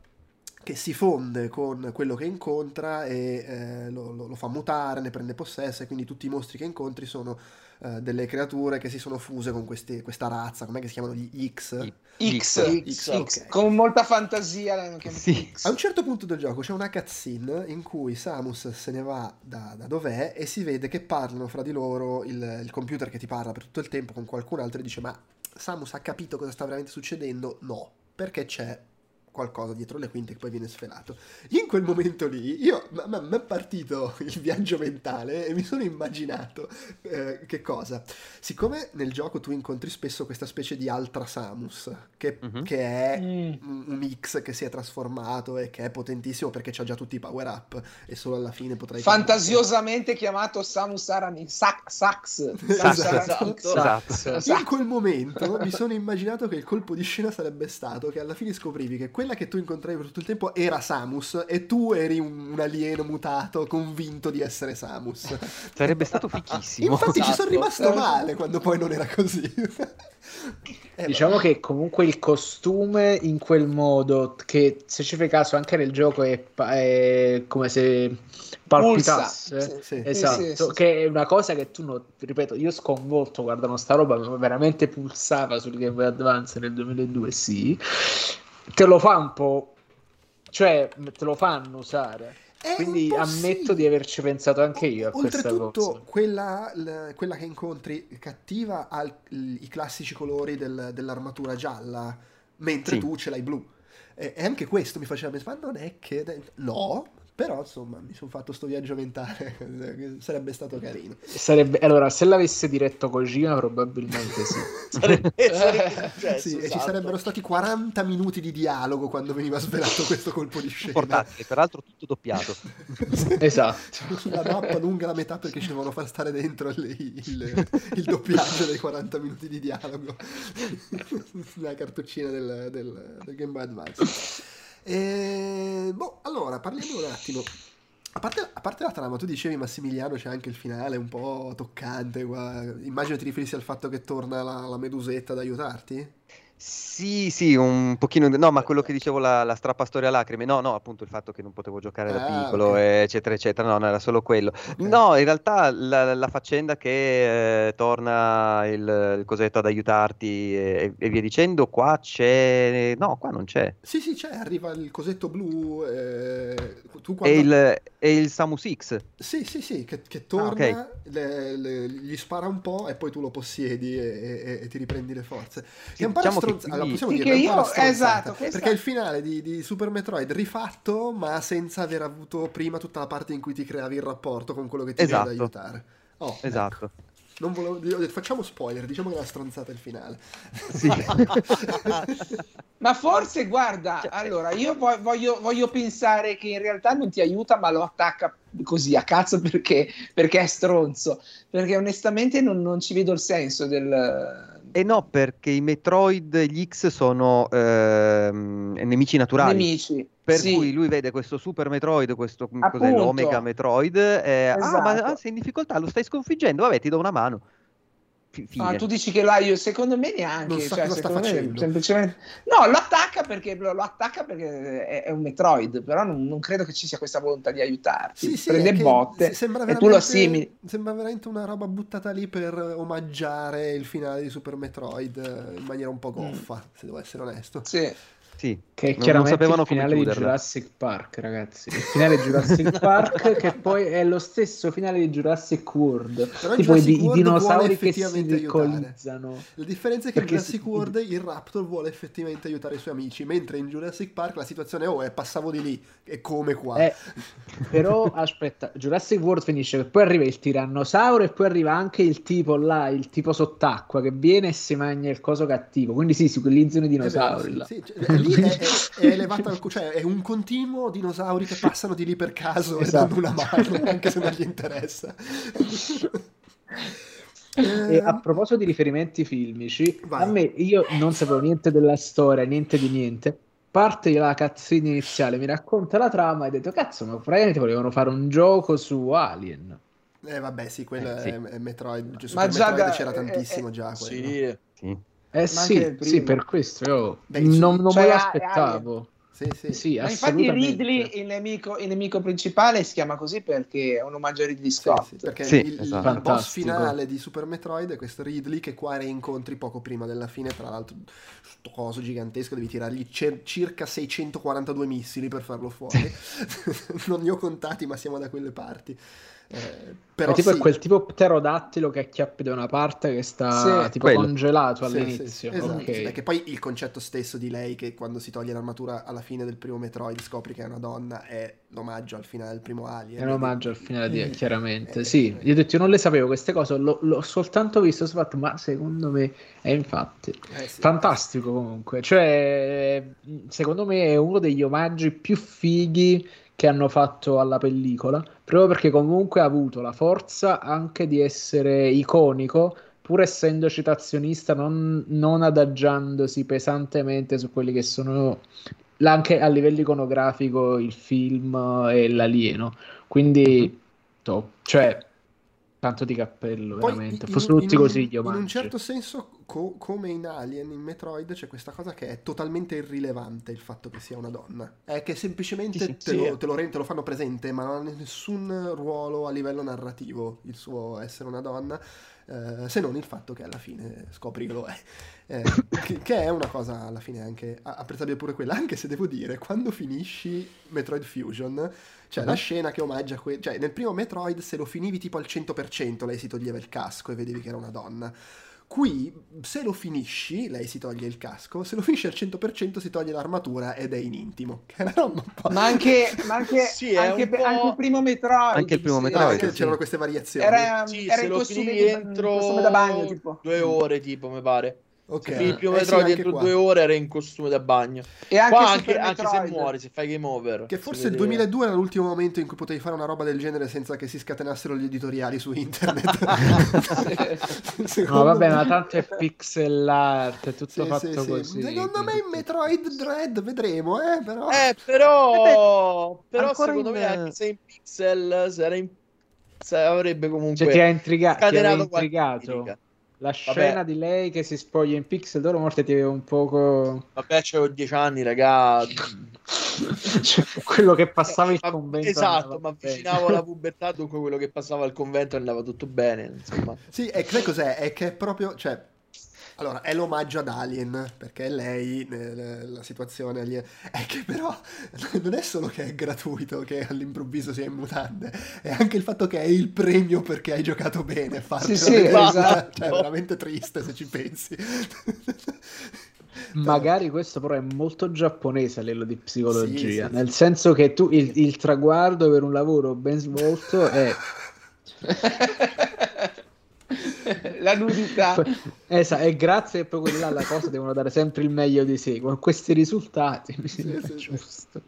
che si fonde con quello che incontra e eh, lo, lo- lo fa mutare, ne prende possesso e quindi tutti i mostri che incontri sono eh, delle creature che si sono fuse con questi- questa razza, com'è che si chiamano gli X? I- X, X, X, ok. con molta fantasia l'hanno chiamato Sì. X. A un certo punto del gioco c'è una cutscene in cui Samus se ne va da, da dov'è e si vede che parlano fra di loro il, il computer che ti parla per tutto il tempo con qualcun altro e dice ma Samus ha capito cosa sta veramente succedendo? No, perché c'è qualcosa dietro le quinte che poi viene sfelato. In quel momento lì, io, ma, ma- mi è partito il viaggio mentale e mi sono immaginato eh, che cosa? Siccome nel gioco tu incontri spesso questa specie di altra Samus, che, Mhm. che è Mm. un X che si è trasformato e che è potentissimo perché ha già tutti i power up e solo alla fine potrai Fantasiosamente chiamato Samus Aran Sax. Sax. Samus Esatto. Esatto. Esatto. In quel momento mi sono immaginato che il colpo di scena sarebbe stato che alla fine scoprivi che quella che tu incontravi per tutto il tempo era Samus e tu eri un, un alieno mutato convinto di essere Samus. Sarebbe stato fichissimo. Infatti ci sono Esatto. rimasto male quando poi non era così. Eh, Diciamo che comunque il costume in quel modo, che se ci fai caso anche nel gioco è, pa- è come se palpitasse. Pulsa. Sì. Esatto, Sì, sì, sì. che è una cosa che tu non, ripeto, io sconvolto guardando sta roba, veramente pulsava sul Game Boy Advance nel 2002, sì. Te lo fa un po', cioè te lo fanno usare. È Quindi ammetto sì. di averci pensato anche io a questa Oltretutto, cosa. quella, l- quella che incontri cattiva ha il- i classici colori del- dell'armatura gialla, mentre Sì. tu ce l'hai blu. E, e anche questo mi faceva pensare, ma non è che... No, però insomma mi sono fatto sto viaggio mentale, sarebbe stato carino. Sarebbe, allora, se l'avesse diretto Kojima, probabilmente sì. Sarebbe, sarebbe successo, Sì, e ci esatto. sarebbero stati 40 minuti di dialogo quando veniva svelato questo colpo di scena. Portatile, peraltro tutto doppiato. Esatto. La mappa lunga la metà perché ci dovevano far stare dentro il, il- il doppiaggio dei 40 minuti di dialogo. La cartuccina del, del- del Game Boy Advance. E, boh, allora parliamo un attimo. A parte, a parte la trama, tu dicevi Massimiliano c'è anche il finale un po' toccante. qua. Immagino ti riferissi al fatto che torna la, la medusetta ad aiutarti. Sì, sì, un pochino. No, ma quello che dicevo, la, la strappa storia lacrime. No, no, appunto il fatto che non potevo giocare da Ah, piccolo, ok. eccetera, eccetera. No, no, era solo quello. Ok. No, in realtà la, la faccenda che eh, torna il, il cosetto ad aiutarti e, e via dicendo, qua c'è. No, qua non c'è. Sì, sì, c'è, arriva il cosetto blu. eh, tu quando... il, è il Samus X. Sì, sì, sì, che, che Ah, torna, ok. le- le- gli spara un po' e poi tu lo possiedi e, e- e ti riprendi le forze. Sì, diciamo qui- allora, possiamo Sì, dire, è io- una stronzata, esatto, questa- perché è il finale di, di Super Metroid rifatto, ma senza aver avuto prima tutta la parte in cui ti creavi il rapporto con quello che ti viene ad Esatto. aiutare. Oh, Esatto. Non volevo, detto, facciamo spoiler, diciamo che la stronzata è il finale. Sì. Ma forse, guarda, Cioè, allora, io vo- voglio, voglio pensare che in realtà non ti aiuta, ma lo attacca così a cazzo perché, perché è stronzo. Perché onestamente non, non ci vedo il senso del... E no, perché i Metroid e gli X sono ehm, nemici naturali. Nemici. Per Sì. cui lui vede questo Super Metroid, questo cos'è, Appunto. l'Omega Metroid, e, ah, ma Esatto. ah, sei in difficoltà, lo stai sconfiggendo, vabbè, ti do una mano. Fi- fine. Ah, tu dici che l'hai, secondo me neanche. Non sa cioè, cosa sta secondo me facendo. semplicemente... No, lo attacca perché, lo, lo attacca perché è, è un Metroid, però non, non credo che ci sia questa volontà di aiutarti. Sì, sì, Prende botte e tu lo veramente- assimili. Sembra veramente una roba buttata lì per omaggiare il finale di Super Metroid eh, in maniera un po' goffa, se devo essere onesto. Sì. Sì. Che è Non- non chiaramente sapevano il come finale di chiuderla. Jurassic Park, ragazzi. Il finale di Jurassic Park, che poi è lo stesso finale di Jurassic World. Però tipo i, Jurassic di- i World vuole dinosauri che si effettivamente aiutare. decolizzano. La differenza è che in Jurassic si- World il Raptor vuole effettivamente aiutare i suoi amici, mentre in Jurassic Park la situazione è oh, è passavo di lì, è come qua. Eh, però aspetta, Jurassic World finisce che poi arriva il tirannosauro e poi arriva anche il tipo là, il tipo sott'acqua che viene e si mangia il coso cattivo. Quindi sì, si utilizzano i È vero, dinosauri. sì, là. sì, cioè, lì è, è- è elevata al- cioè è un continuo dinosauri che passano di lì per caso Esatto. e danno una mano, anche se non gli interessa. E Eh, a proposito di riferimenti filmici, Vai. a me io non sapevo niente della storia, niente di niente. Parte la cazzina iniziale, mi racconta la trama e ho detto, cazzo, ma praticamente volevano fare un gioco su Alien. eh, vabbè, sì, quello Eh, sì. È, è Metroid. Cioè, Ma Super già Metroid da- c'era eh, tantissimo eh, già quello. Sì. Sì. Eh Ma sì, il sì, per questo io Beh, non, non cioè, me lo a- aspettavo. Sì, sì. Sì, Ma infatti. Ridley, il nemico, il nemico principale, si chiama così perché è un omaggio a Ridley Sì, Scott. sì, perché Sì, il, il esatto. boss Fantastico. finale di Super Metroid è questo Ridley che qua reincontri poco prima della fine, tra l'altro sto coso gigantesco, devi tirargli cer- circa 642 missili per farlo fuori. non ne ho contati, ma siamo da quelle parti. Eh, però è tipo sì, quel tipo pterodattilo che acchiappi da una parte che sta Sì, tipo quello. congelato sì, all'inizio. sì, esatto, ok. sì, perché poi il concetto stesso di lei che quando si toglie l'armatura alla fine del primo Metroid scopri che è una donna è l'omaggio al finale del primo Alien. È un omaggio al finale di Eh, chiaramente. eh, Sì, io ho detto, io non le sapevo queste cose, l'ho, l'ho soltanto visto, ho fatto, ma secondo me è infatti eh, fantastico comunque. Cioè, secondo me è uno degli omaggi più fighi che hanno fatto alla pellicola, proprio perché comunque ha avuto la forza anche di essere iconico, pur essendo citazionista, non, non adagiandosi pesantemente su quelli che sono anche a livello iconografico il film e l'alieno. Quindi, top. Cioè, tanto di cappello, Poi veramente. in- un- così gli In un certo senso, co- come in Alien, in Metroid, c'è questa cosa che è totalmente irrilevante il fatto che sia una donna. È che semplicemente Sì, sì, te, sì. lo, te lo te lo fanno presente, ma non ha nessun ruolo a livello narrativo il suo essere una donna, eh, se non il fatto che alla fine scopri che lo è. Eh, che, che è una cosa alla fine anche apprezzabile pure quella, anche se devo dire, quando finisci Metroid Fusion, c'è la Mhm. scena che omaggia que- cioè nel primo Metroid se lo finivi tipo al 100% lei si toglieva il casco e vedevi che era una donna. Qui, se lo finisci, lei si toglie il casco, se lo finisci al 100% si toglie l'armatura ed è in intimo. Ma anche, ma anche, Sì, anche, po'- anche il primo Metroid. Anche il primo anche sì. c'erano queste variazioni. Era, Sì, era se il lo costume, finivi di- entro costume da bagno, tipo. due ore, tipo, mi pare. Ok. Finivi il primo Eh sì, Metroid anche entro qua. due ore era in costume da bagno. E anche, Qua anche, anche se muori, se fai game over. Che forse il vede- 2002 era l'ultimo momento in cui potevi fare una roba del genere senza che si scatenassero gli editoriali su internet. No, Secondo vabbè, me- ma tanto è pixel art, è tutto Sì, fatto sì, sì. così. Secondo me in Metroid Dread vedremo, eh, però... Eh, però, però secondo in- me anche se in pixel se era in- se avrebbe comunque Cioè, ti ha intriga- intrigato. critica. La scena di lei che si spoglia in pixel d'oro morte ti aveva un poco... Vabbè, c'avevo 10 anni, raga. cioè, quello che passava il Ma- convento Esatto, ma avvicinavo alla pubertà, dunque quello che passava al convento andava tutto bene, insomma. Sì, e sai cos'è? È che è proprio, cioè, allora, è l'omaggio ad Alien, perché lei nel- la situazione alien. È che però non è solo che è gratuito, che all'improvviso si è in mutande, è anche il fatto che è il premio perché hai giocato bene. fartelo Sì, sì, esatto. Cioè, è veramente triste se ci pensi. Magari questo però è molto giapponese a livello di psicologia, Sì, nel senso che tu il, il traguardo per un lavoro ben svolto è la nudità. Esatto, e grazie che poi quelli là la cosa devono dare sempre il meglio di sé. Con questi risultati mi sembra sì, giusto.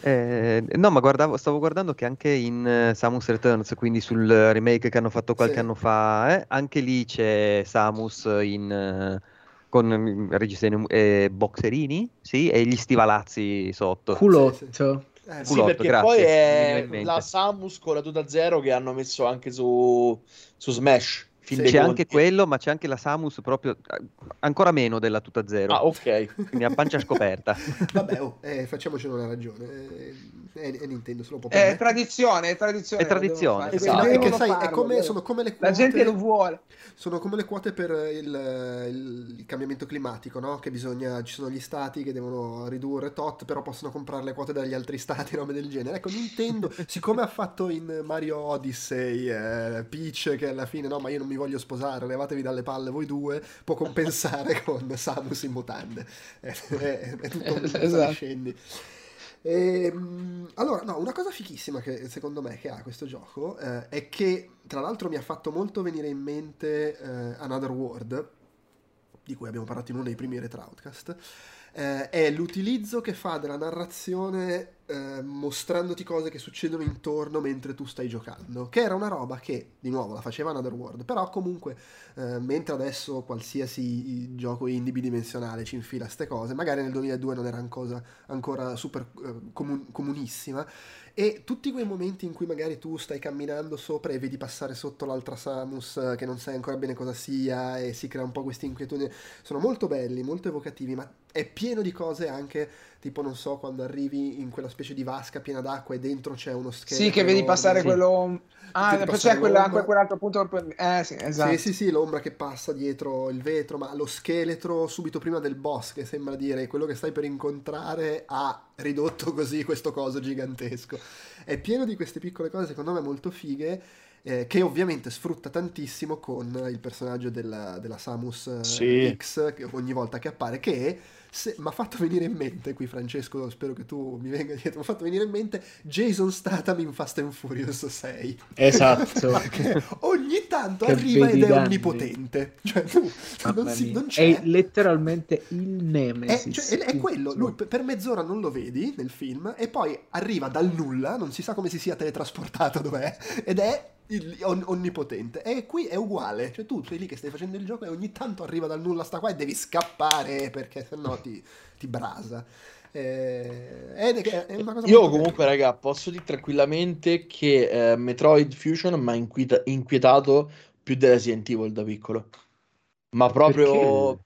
Eh, no, ma guardavo, stavo guardando che anche in uh, Samus Returns, quindi sul remake che hanno fatto qualche Sì. anno fa, eh, anche lì c'è Samus in, eh, con mm, regista eh, boxerini, sì, e gli stivalazzi sotto. Culotto. Eh, Sì, Culotto, perché grazie, poi è la Samus con la tuta zero che hanno messo anche su, su Smash. Fin Sì, dei C'è conti. anche quello, ma c'è anche la Samus proprio eh, ancora meno della tuta zero, Ah, ok. quindi a pancia scoperta. Vabbè, oh, eh, facciamocene una ragione. Eh, è, è Nintendo, se lo può È tradizione, è tradizione. È tradizione, esatto. È sai, è come- sono come le La quote- gente lo vuole. Sono come le quote per il, il- il cambiamento climatico, no? Che bisogna, ci sono gli stati che devono ridurre tot, però possono comprare le quote dagli altri stati, robe del genere. Ecco, Nintendo, siccome ha fatto in Mario Odyssey eh, Peach, che alla fine, no, ma io non mi voglio sposare, levatevi dalle palle voi due, può compensare con Samus in mutande. È, è- è tutto un Esatto. scendi. Ehm, allora, no, una cosa fichissima che secondo me che ha questo gioco eh, è che tra l'altro mi ha fatto molto venire in mente eh, Another World, di cui abbiamo parlato in uno dei primi Retroutcast, eh, è l'utilizzo che fa della narrazione eh, mostrandoti cose che succedono intorno mentre tu stai giocando, che era una roba che, di nuovo, la faceva Another World, però comunque, eh, mentre adesso qualsiasi gioco indie bidimensionale ci infila ste cose, magari nel 2002 non era una cosa ancora super eh, comun- comunissima, e tutti quei momenti in cui magari tu stai camminando sopra e vedi passare sotto l'altra Samus eh, che non sai ancora bene cosa sia e si crea un po' questa inquietudine, sono molto belli, molto evocativi, ma è pieno di cose anche, tipo non so, quando arrivi in quella specie di vasca piena d'acqua e dentro c'è uno scheletro. Sì, che vedi passare sì. quello. Ah, poi c'è quella- l'ombra. anche quell'altro punto. Eh, sì, esatto. Sì, sì, sì, l'ombra che passa dietro il vetro, ma lo scheletro subito prima del boss, che sembra dire quello che stai per incontrare ha ridotto così questo coso gigantesco. È pieno di queste piccole cose, secondo me, molto fighe, eh, che ovviamente sfrutta tantissimo con il personaggio della, della Samus eh, Sì. X, che ogni volta che appare, che mi ha fatto venire in mente, qui Francesco, spero che tu mi venga dietro, mi ha fatto venire in mente Jason Statham in Fast and Furious 6. Esatto. Ogni tanto arriva ed è onnipotente. Cioè, tu, non, si, non c'è. È letteralmente il È, Nemesis. cioè, è- è quello, lui per mezz'ora non lo vedi nel film e poi arriva dal nulla, non si sa come si sia teletrasportato dov'è, ed è il- on- onnipotente. E qui è uguale, cioè tu sei lì che stai facendo il gioco e ogni tanto arriva dal nulla sta qua e devi scappare perché sennò ti, ti brasa. Eh, è, è Io comunque, carina. raga, posso dire tranquillamente che eh, Metroid Fusion mi ha inquieta- inquietato più di Resident Evil da piccolo. Ma proprio...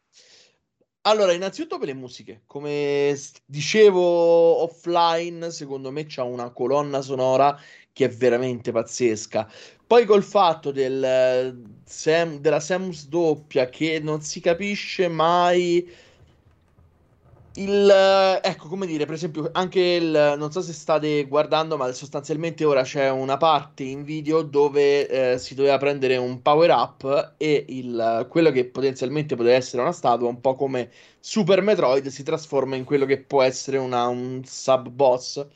Allora, innanzitutto per le musiche. Come dicevo offline, secondo me c'ha una colonna sonora che è veramente pazzesca. Poi col fatto del, Sam- della Samus doppia che non si capisce mai il, ecco, come dire, per esempio, anche il, non so se state guardando, ma sostanzialmente ora c'è una parte in video dove eh, si doveva prendere un power up e il, quello che potenzialmente poteva essere una statua, un po' come Super Metroid, si trasforma in quello che può essere una- un sub boss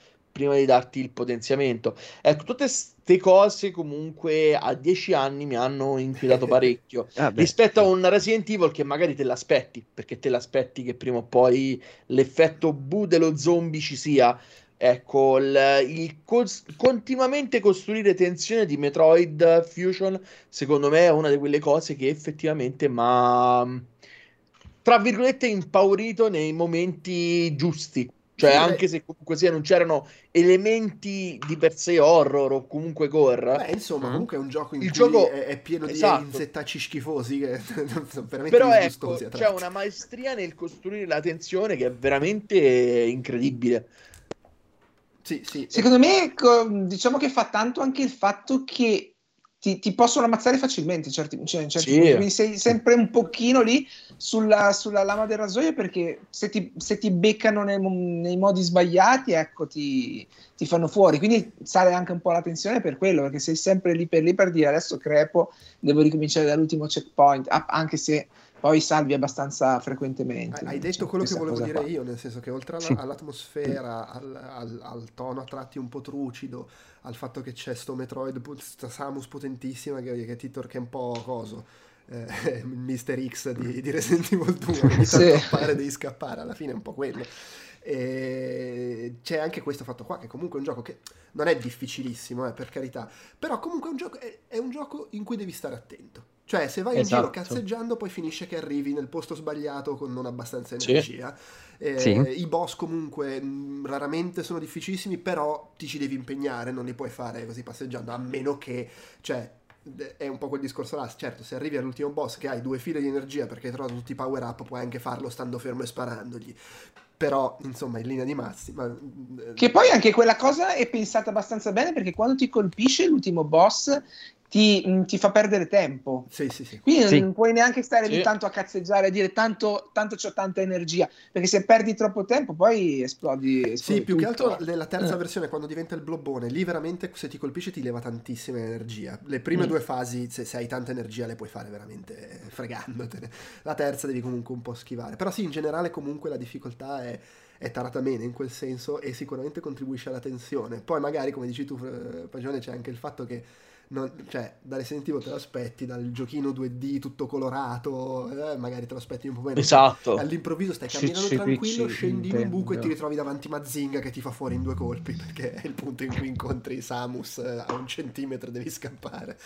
prima di darti il potenziamento. Ecco, tutte queste cose comunque a 10 anni mi hanno inquietato parecchio Ah, rispetto a un Resident Evil che magari te l'aspetti, perché te l'aspetti che prima o poi l'effetto bu dello zombie ci sia. Ecco, il, il cos- continuamente costruire tensione di Metroid Fusion, secondo me, è una di quelle cose che effettivamente mi ha, tra virgolette, impaurito nei momenti giusti. Cioè, Sì, anche se comunque sia non c'erano elementi di per sé horror o comunque gore, Beh, insomma, Mm. comunque è un gioco in Il cui gioco- è, è pieno di Esatto. insettacci schifosi che sono veramente Però ecco, c'è una maestria nel costruire la tensione che è veramente incredibile. Sì, sì. Secondo me, diciamo che fa tanto anche il fatto che ti, ti possono ammazzare facilmente in certi, cioè, in certi Sì. punti. Quindi sei sempre un pochino lì sulla, sulla lama del rasoio perché se ti, se ti beccano nei, nei modi sbagliati, ecco, ti, ti fanno fuori. Quindi sale anche un po' la tensione per quello, perché sei sempre lì per lì per dire adesso crepo, devo ricominciare dall'ultimo checkpoint, anche se poi salvi abbastanza frequentemente. Hai detto quello che volevo dire qua. io, nel senso che oltre alla, sì. all'atmosfera, al, al, al, tono a tratti un po' trucido, al fatto che c'è sto Metroid, sta Samus potentissima che, che ti torca un po' coso. Eh, Mister X di, di Resident Evil 2 sì. scappare devi scappare alla fine è un po' quello e c'è anche questo fatto qua che comunque è un gioco che non è difficilissimo eh, per carità però comunque è un, gioco, è, è un gioco in cui devi stare attento cioè, se vai esatto. in giro esatto. cazzeggiando, poi finisce che arrivi nel posto sbagliato con non abbastanza energia. Sì. Eh, sì. I boss comunque mh, raramente sono difficilissimi, però ti ci devi impegnare, non li puoi fare così passeggiando, a meno che, cioè, è un po' quel discorso là. Certo, se arrivi all'ultimo boss che hai due file di energia perché hai trovato tutti i power up, puoi anche farlo stando fermo e sparandogli. Però, insomma, in linea di massima. Eh, che poi anche quella cosa è pensata abbastanza bene perché quando ti colpisce l'ultimo boss ti, mm, ti, fa perdere tempo. Sì, sì, sì. Quindi sì. non puoi neanche stare sì. di tanto a cazzeggiare e dire tanto, tanto c'ho tanta energia, perché se perdi troppo tempo poi esplodi. esplodi sì, più che altro nella terza eh. versione, quando diventa il blobone, lì veramente se ti colpisce ti leva tantissima energia. Le prime mm. due fasi, se, se, hai tanta energia, le puoi fare veramente fregandotene. La terza devi comunque un po' schivare. Però sì, in generale comunque la difficoltà è è tarata bene in quel senso e sicuramente contribuisce alla tensione. Poi magari, come dici tu, Pagione, c'è anche il fatto che non, cioè, da Resident Evil te lo aspetti, dal giochino 2D tutto colorato, eh, magari te lo aspetti un po' meno. Esatto. All'improvviso stai camminando C- tranquillo, C- scendi in un buco e ti ritrovi davanti Mazinga che ti fa fuori in due colpi, perché è il punto in cui incontri Samus eh, a un centimetro devi scappare.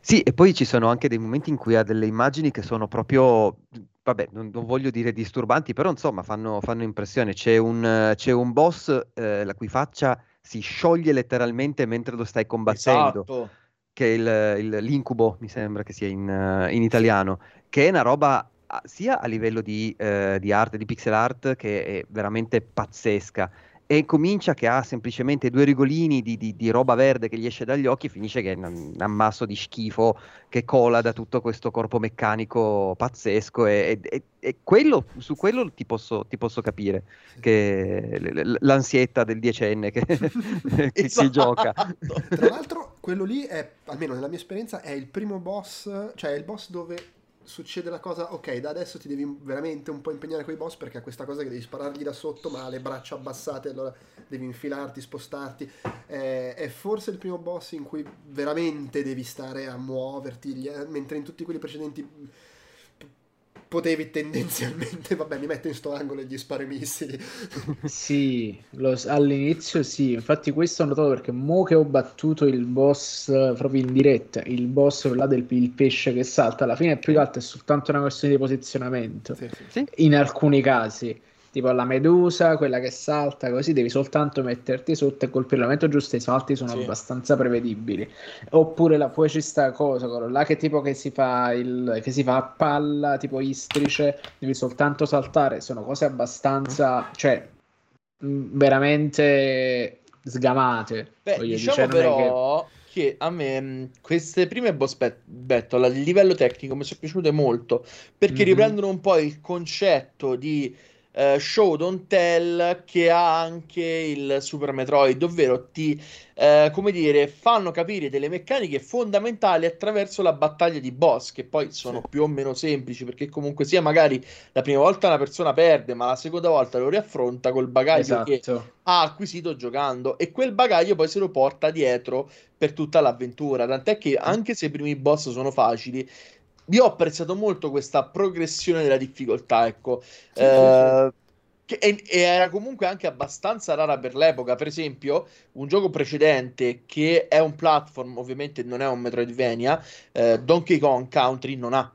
Sì, e poi ci sono anche dei momenti in cui ha delle immagini che sono proprio, vabbè, non, non voglio dire disturbanti, però insomma fanno, fanno impressione. C'è un, c'è un boss eh, la cui faccia si scioglie letteralmente mentre lo stai combattendo. Esatto. Che è il, il, l'incubo, mi sembra che sia in, uh, in, italiano, che è una roba sia a livello di, uh, di arte, di pixel art, che è veramente pazzesca e comincia che ha semplicemente due rigolini di, di, di, roba verde che gli esce dagli occhi e finisce che è un ammasso di schifo che cola da tutto questo corpo meccanico pazzesco e, e, e quello, su quello ti posso, ti posso capire che l'ansietta del diecenne che, che esatto. si gioca tra l'altro quello lì è almeno nella mia esperienza è il primo boss cioè è il boss dove succede la cosa, ok, da adesso ti devi veramente un po' impegnare con i boss perché ha questa cosa che devi sparargli da sotto ma ha le braccia abbassate, allora devi infilarti, spostarti. Eh, è forse il primo boss in cui veramente devi stare a muoverti, mentre in tutti quelli precedenti potevi tendenzialmente, vabbè, mi metto in sto angolo e gli sparo i missili. sì, lo, all'inizio sì, infatti questo ho notato perché mo che ho battuto il boss proprio in diretta, il boss là del il pesce che salta, alla fine più che altro è soltanto una questione di posizionamento, sì, sì. in alcuni casi tipo la medusa, quella che salta, così devi soltanto metterti sotto e colpire il momento giusto. I salti sono sì. abbastanza prevedibili. Oppure la, poi ci sta cosa, quello là che tipo che si fa il che si fa a palla, tipo istrice, devi soltanto saltare. Sono cose abbastanza, cioè, veramente sgamate. Beh, diciamo però che... che... a me queste prime boss battle a livello tecnico mi sono piaciute molto perché mm-hmm. riprendono un po' il concetto di uh, show don't tell che ha anche il Super Metroid, ovvero ti, uh, come dire, fanno capire delle meccaniche fondamentali attraverso la battaglia di boss, che poi sono sì. più o meno semplici, perché comunque sia magari la prima volta una persona perde, ma la seconda volta lo riaffronta col bagaglio esatto. che ha acquisito giocando e quel bagaglio poi se lo porta dietro per tutta l'avventura, tant'è che anche se i primi boss sono facili, io ho apprezzato molto questa progressione della difficoltà, ecco. Sì, eh, sì, sì. E, e, era comunque anche abbastanza rara per l'epoca. Per esempio, un gioco precedente che è un platform, ovviamente non è un Metroidvania, eh, Donkey Kong Country non ha.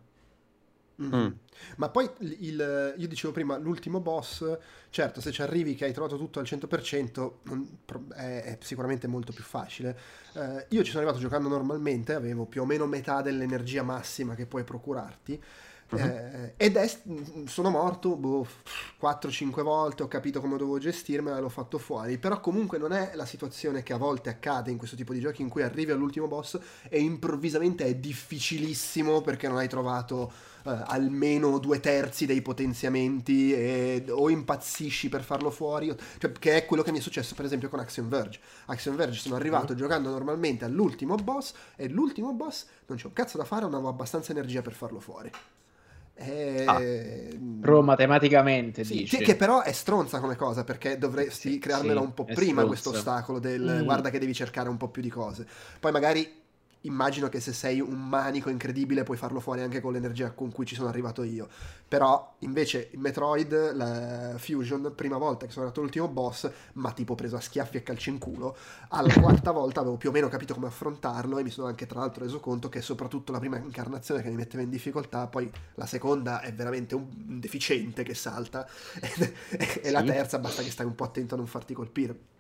Mm. Ma poi il, io dicevo prima, l'ultimo boss, certo, se ci arrivi che hai trovato tutto al 100%, è, è sicuramente molto più facile. Uh, io ci sono arrivato giocando normalmente, avevo più o meno metà dell'energia massima che puoi procurarti. Uh-huh. Eh, ed è, sono morto boh, 4-5 volte, ho capito come dovevo gestirmela e l'ho fatto fuori. Però comunque non è la situazione che a volte accade in questo tipo di giochi in cui arrivi all'ultimo boss e improvvisamente è difficilissimo perché non hai trovato uh, almeno due terzi dei potenziamenti e, o impazzisci per farlo fuori, cioè, che è quello che mi è successo per esempio con Axiom Verge. Axiom Verge sono arrivato mm. giocando normalmente all'ultimo boss e l'ultimo boss non c'è un cazzo da fare, non avevo abbastanza energia per farlo fuori. E... Ah, però matematicamente sì, dici. che però è stronza come cosa perché dovresti sì, crearmela sì, un po' prima stronza. questo ostacolo del mm. guarda che devi cercare un po' più di cose poi magari immagino che se sei un manico incredibile puoi farlo fuori anche con l'energia con cui ci sono arrivato io. Però invece in Metroid, la Fusion, prima volta che sono arrivato all'ultimo boss, ma tipo preso a schiaffi e calci in culo, alla quarta volta avevo più o meno capito come affrontarlo e mi sono anche tra l'altro reso conto che soprattutto la prima incarnazione che mi metteva in difficoltà, poi la seconda è veramente un deficiente che salta e, la terza basta che stai un po' attento a non farti colpire.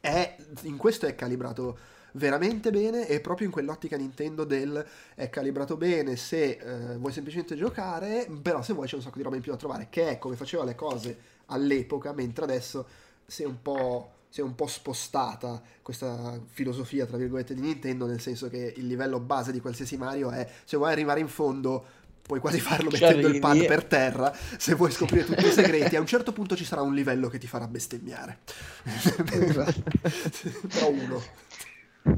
È, in questo è calibrato veramente bene e proprio in quell'ottica Nintendo del è calibrato bene se eh, vuoi semplicemente giocare, però se vuoi c'è un sacco di roba in più da trovare, che è come faceva le cose all'epoca, mentre adesso si è un po' si è un po' spostata questa filosofia, tra virgolette, di Nintendo, nel senso che il livello base di qualsiasi Mario è se vuoi arrivare in fondo puoi quasi farlo mettendo il pad per terra se vuoi scoprire tutti i segreti a un certo punto ci sarà un livello che ti farà bestemmiare. Esatto. però uno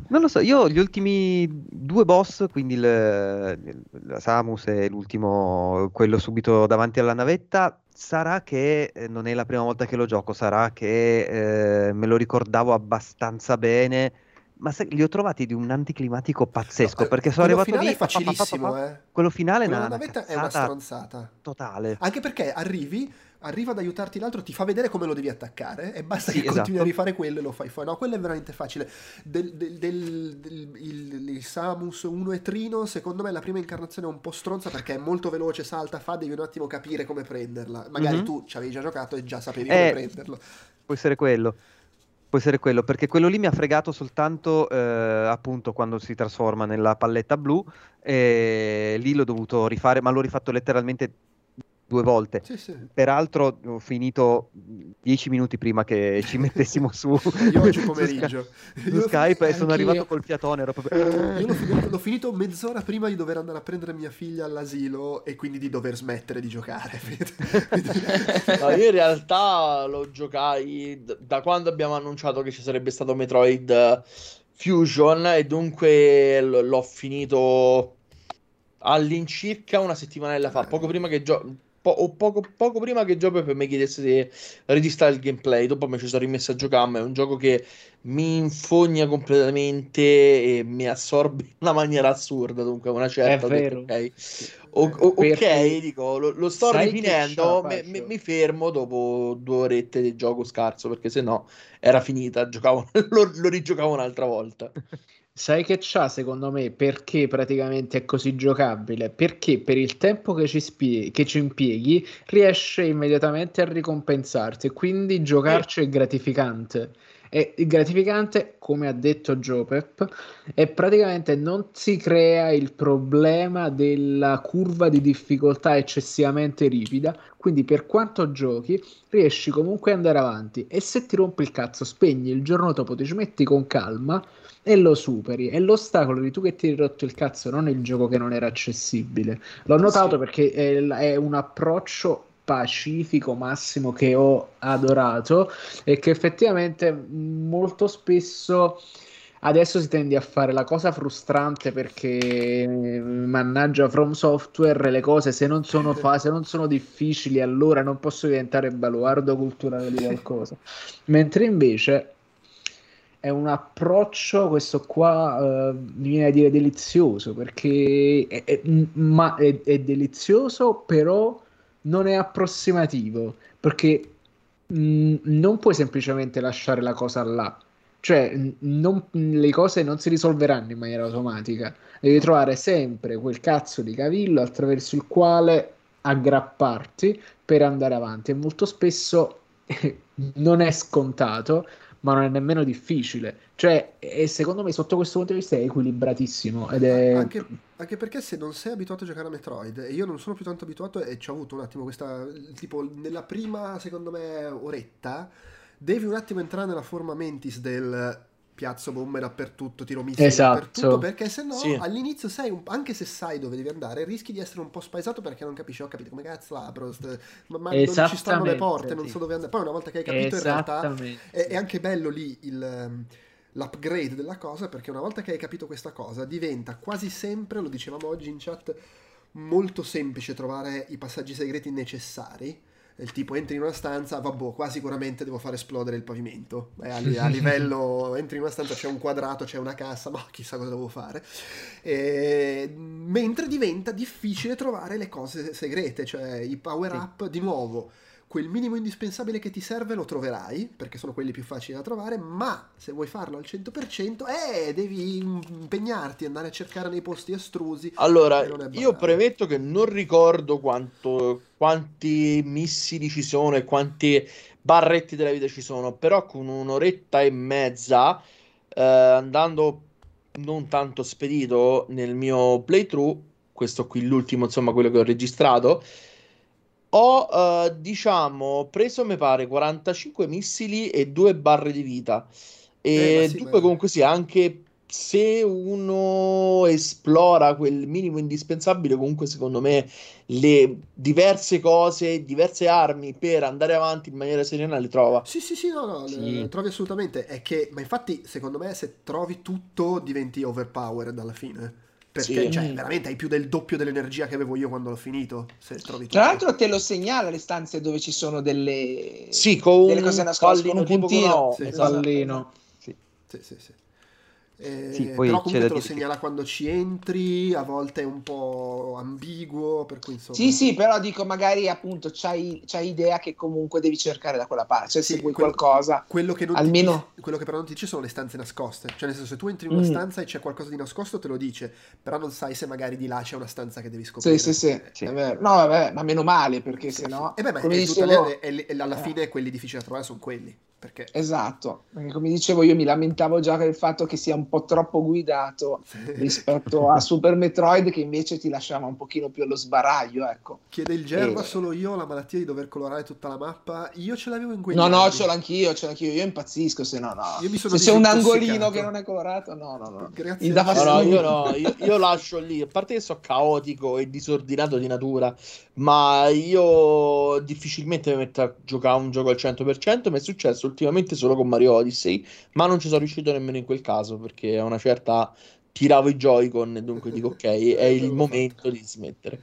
non lo so, io gli ultimi due boss, quindi il, la Samus e l'ultimo, quello subito davanti alla navetta, sarà che eh, non è la prima volta che lo gioco, sarà che eh, me lo ricordavo abbastanza bene, ma se, li ho trovati di un anticlimatico pazzesco, no, perché sono arrivato lì... È facilissimo, pa, pa, pa, eh. Quello finale quello è una stronzata. Totale. Anche perché arrivi arriva ad aiutarti l'altro, ti fa vedere come lo devi attaccare e basta sì, che esatto. continui a rifare quello e lo fai fuori. No, quello è veramente facile. Del, del, del, del il, il, Samus 1 e Trino, secondo me la prima incarnazione è un po' stronza perché è molto veloce, salta, fa, devi un attimo capire come prenderla. Magari mm-hmm. tu ci avevi già giocato e già sapevi eh, come prenderlo. Può essere quello. Può essere quello, perché quello lì mi ha fregato soltanto eh, appunto quando si trasforma nella palletta blu e lì l'ho dovuto rifare, ma l'ho rifatto letteralmente due volte. Sì, sì. Peraltro ho finito dieci minuti prima che ci mettessimo su, Io oggi pomeriggio. su, su Skype e sono arrivato col fiatone. Proprio... Io l'ho finito, l'ho finito, mezz'ora prima di dover andare a prendere mia figlia all'asilo e quindi di dover smettere di giocare. no, io in realtà lo giocai da quando abbiamo annunciato che ci sarebbe stato Metroid Fusion e dunque l'ho finito all'incirca una settimanella fa, poco prima che gio- po- poco, poco, prima che per me chiedesse se registrare il gameplay, dopo mi ci sono rimesso a giocare, ma è un gioco che mi infogna completamente e mi assorbe in una maniera assurda, dunque una certa... È vero. ok, o- o- ok, dico, lo, lo sto rifinendo, mi, mi, mi, fermo dopo due orette di gioco scarso, perché se no era finita, giocavo, lo, lo rigiocavo un'altra volta. Sai che c'ha secondo me perché praticamente è così giocabile? Perché per il tempo che ci, spie- che ci impieghi riesce immediatamente a ricompensarti, quindi giocarci è gratificante. È gratificante, come ha detto Jopep, e praticamente non si crea il problema della curva di difficoltà eccessivamente ripida, quindi per quanto giochi riesci comunque ad andare avanti e se ti rompi il cazzo spegni il giorno dopo ti ci metti con calma e lo superi. E l'ostacolo di tu che ti hai rotto il cazzo non è il gioco che non era accessibile. L'ho notato sì. perché è, è un approccio pacifico massimo che ho adorato e che effettivamente molto spesso adesso si tende a fare la cosa frustrante perché mannaggia From Software le cose se non sono, fa- se non sono difficili allora non posso diventare baluardo culturale di qualcosa mentre invece è un approccio, questo qua, uh, mi viene a dire delizioso, perché è, è, ma è, è, delizioso, però non è approssimativo, perché mh, non puoi semplicemente lasciare la cosa là. Cioè, non, le cose non si risolveranno in maniera automatica. Devi trovare sempre quel cazzo di cavillo attraverso il quale aggrapparti per andare avanti. E molto spesso non è scontato, ma non è nemmeno difficile. Cioè, e secondo me sotto questo punto di vista è equilibratissimo. Ed è... Anche, anche perché se non sei abituato a giocare a Metroid, e io non sono più tanto abituato e ci ho avuto un attimo questa, tipo nella prima, secondo me, oretta, devi un attimo entrare nella forma mentis del piazzo bombe dappertutto, tiro missili Esatto. dappertutto, perché se no Sì. all'inizio sei, un- anche se sai dove devi andare, rischi di essere un po' spaesato perché non capisci, ho capito come cazzo apro, st- ma, ma non ci stanno le porte, non sì. so dove andare. Poi una volta che hai capito in realtà è, è anche bello lì il, ehm, l'upgrade della cosa perché una volta che hai capito questa cosa diventa quasi sempre, lo dicevamo oggi in chat, molto semplice trovare i passaggi segreti necessari. Del tipo entri in una stanza, vabbè, qua sicuramente devo far esplodere il pavimento. Eh, a, a livello, entri in una stanza, c'è un quadrato, c'è una cassa, ma chissà cosa devo fare. E- mentre diventa difficile trovare le cose segrete, cioè i power up, di nuovo quel minimo indispensabile che ti serve lo troverai, perché sono quelli più facili da trovare, ma se vuoi farlo al 100%, eh, devi impegnarti, andare a cercare nei posti astrusi. Allora, io premetto che non ricordo quanto, quanti missili ci sono e quanti barretti della vita ci sono, però con un'oretta e mezza, eh, andando non tanto spedito nel mio playthrough, questo qui l'ultimo, insomma, quello che ho registrato, ho, eh, diciamo, preso, mi pare, 45 missili e due barre di vita. E Eh, sì, dunque, ma- comunque sia, anche se uno esplora quel minimo indispensabile, comunque secondo me le diverse cose, diverse armi per andare avanti in maniera serena le trova. Sì, sì, sì, no, no, Sì. le trovi assolutamente. È che, ma infatti, secondo me, se trovi tutto, diventi overpowered alla fine. Perché, Sì. cioè, veramente hai più del doppio dell'energia che avevo io quando l'ho finito. Se trovi Tra l'altro te lo segnala le stanze dove ci sono delle... Sì, con Delle cose nascoste, con un puntino. Sì, esatto. Sì, sì, sì. Eh, Sì, poi però comunque te lo dire che- segnala quando ci entri, a volte è un po' ambiguo, per cui insomma... Sì, sì, però dico, magari appunto c'hai, c'hai idea che comunque devi cercare da quella parte, cioè Sì, se vuoi quello- qualcosa. Quello che, non ti Almeno- dice- quello che però non ti dice sono le stanze nascoste. Cioè, nel senso, se tu entri in una Mm. stanza e c'è qualcosa di nascosto, te lo dice, però non sai se magari di là c'è una stanza che devi Sì, scoprire. sì, sì, Sì. è vero. No, vabbè, ma meno male, perché Sì, se no, sì. E beh, ma è dicevo, e- e alla Eh. fine quelli difficili da trovare sono quelli. Perché esatto, perché come dicevo io mi lamentavo già del fatto che sia un po' troppo guidato rispetto a Super Metroid che invece ti lasciava un pochino più allo sbaraglio, ecco. chiede il Germa Eh. solo io ho la malattia di dover colorare tutta la mappa. Io ce l'avevo in quegli No, no, ce l'ho anch'io, ce l'ho anch'io, io impazzisco se no, no. Io mi sono Se c'è un angolino che non è colorato, no, no, no. Grazie al No, no, io no, io, io lascio lì, a parte che sono caotico e disordinato di natura, ma io difficilmente mi metto a giocare un gioco al 100%, mi è successo ultimamente solo con Mario Odyssey, ma non ci sono riuscito nemmeno in quel caso, perché a una certa tiravo i Joy-Con e dunque dico ok, è il momento di smettere.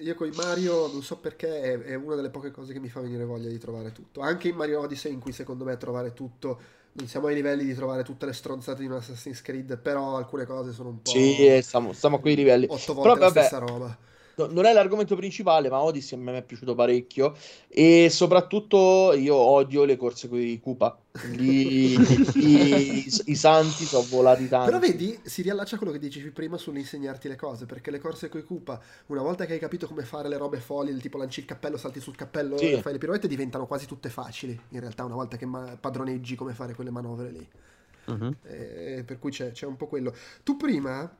Io con Mario non so perché è, è una delle poche cose che mi fa venire voglia di trovare tutto. Anche in Mario Odyssey, in cui secondo me trovare tutto. Non siamo ai livelli di trovare tutte le stronzate di un Assassin's Creed, però alcune cose sono un po'. Sì, eh, stiamo, stiamo a quei livelli. Otto volte Però la vabbè, stessa roba. No, non è l'argomento principale, ma Odyssey a me mi è piaciuto parecchio. E soprattutto io odio le corse con i Koopa. Lì i, i santi sono volati tanto. Però vedi, si riallaccia a quello che dicevi prima sull'insegnarti le cose, perché le corse coi Koopa, una volta che hai capito come fare le robe folli, del tipo lanci il cappello, salti sul cappello Sì. e fai le pirouette, diventano quasi tutte facili, in realtà, una volta che ma- padroneggi come fare quelle manovre lì. Mhm. Eh, per cui c'è, c'è un po' quello. Tu prima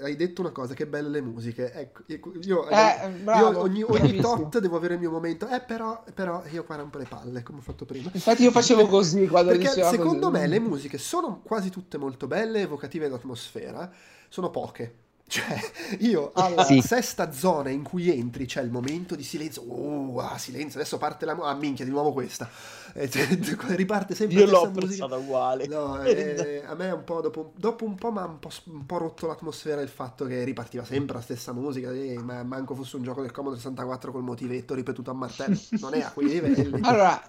hai detto una cosa, che belle le musiche. Ecco, io, Eh, bravo, io ogni, ogni tot devo avere il mio momento, eh, però, però io qua rompo le palle, come ho fatto prima. Infatti io facevo così quando Perché secondo così. me le musiche sono quasi tutte molto belle, evocative d'atmosfera, sono poche. Cioè, io alla Sì. sesta zona in cui entri c'è il momento di silenzio. Uh, ah, silenzio, adesso parte la... mu- Ah, minchia, di nuovo questa. E cioè, riparte sempre Io la l'ho stessa musica. apprezzata uguale. No, eh, a me è un po' dopo, dopo un po' mi ha un un po' rotto l'atmosfera il fatto che ripartiva sempre la stessa musica, eh, ma manco fosse un gioco del Commodore 64 col motivetto ripetuto a martello, non è a quei livelli. Allora,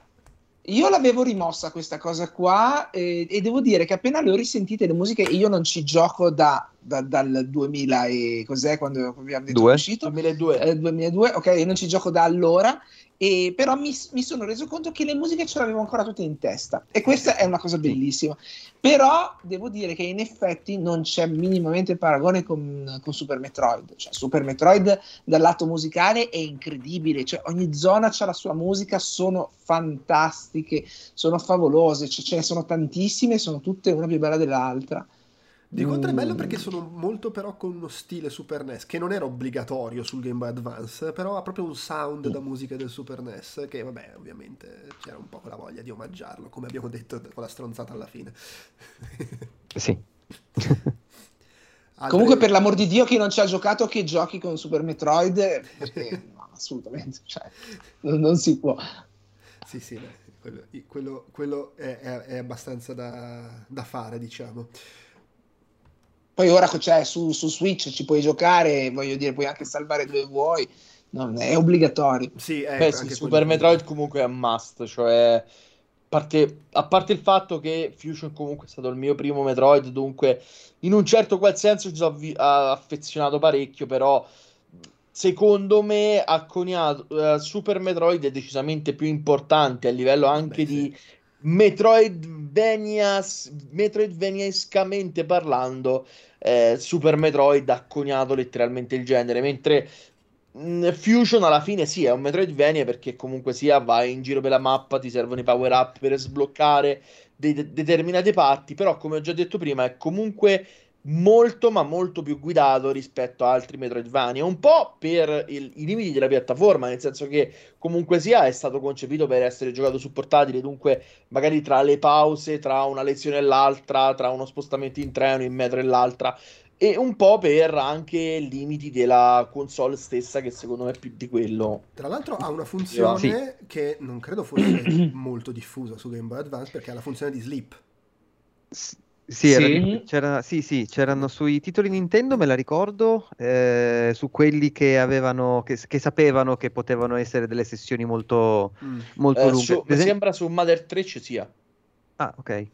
io l'avevo rimossa questa cosa qua eh, e devo dire che appena le ho risentite le musiche, io non ci gioco da da, dal 2000 e cos'è quando abbiamo detto Due. è uscito? 2002. Eh, 2002, ok, io non ci gioco da allora, e però mi, mi sono reso conto che le musiche ce le avevo ancora tutte in testa e questa è una cosa bellissima. Però devo dire che in effetti non c'è minimamente paragone con, con Super Metroid. Cioè, Super Metroid dal lato musicale è incredibile, cioè, ogni zona ha la sua musica, sono fantastiche, sono favolose, cioè, ce ne sono tantissime, sono tutte una più bella dell'altra. Di contro è bello Mm. perché sono molto però con uno stile Super NES, che non era obbligatorio sul Game Boy Advance, però ha proprio un sound da musica del Super NES, che vabbè, ovviamente c'era un po' quella voglia di omaggiarlo, come abbiamo detto con la stronzata alla fine. Sì. Altre- Comunque, per l'amor di Dio, chi non ci ha giocato, che giochi con Super Metroid, perché no, assolutamente, cioè, non, non si può. Sì, sì, quello, quello- quello è, è- è abbastanza da, da fare, diciamo. Poi ora cioè, su, su Switch ci puoi giocare, voglio dire, puoi anche salvare dove vuoi, non è obbligatorio. Sì, è Beh, sì, anche Super Metroid comunque è un must, cioè a parte, a parte il fatto che Fusion comunque è stato il mio primo Metroid, dunque in un certo qual senso ci sono avvi- a- affezionato parecchio, però secondo me ha coniato eh, Super Metroid è decisamente più importante a livello anche Beh, sì. Metroidvania, Metroidvaniescamente parlando, eh, Super Metroid ha coniato letteralmente il genere, mentre mh, Fusion alla fine sì, è un Metroidvania perché comunque sia vai in giro per la mappa, ti servono i power up per sbloccare de- determinate parti, però come ho già detto prima è comunque molto ma molto più guidato rispetto a altri Metroidvania, un po' per il- i limiti della piattaforma, nel senso che comunque sia è stato concepito per essere giocato su portatile, dunque magari tra le pause, tra una lezione e l'altra, tra uno spostamento in treno, in metro e l'altra, e un po' per anche limiti della console stessa, che secondo me è più di quello. Tra l'altro ha una funzione Sì. che non credo fosse molto diffusa su Game Boy Advance perché ha la funzione di sleep. Sì, era- Sì? c'era- sì, sì, c'erano sui titoli Nintendo, me la ricordo, eh, su quelli che avevano, che, che sapevano che potevano essere delle sessioni molto, Mm. molto Eh, lunghe. su- mi esempio- sembra su Mother 3 ci sia. Ah, ok.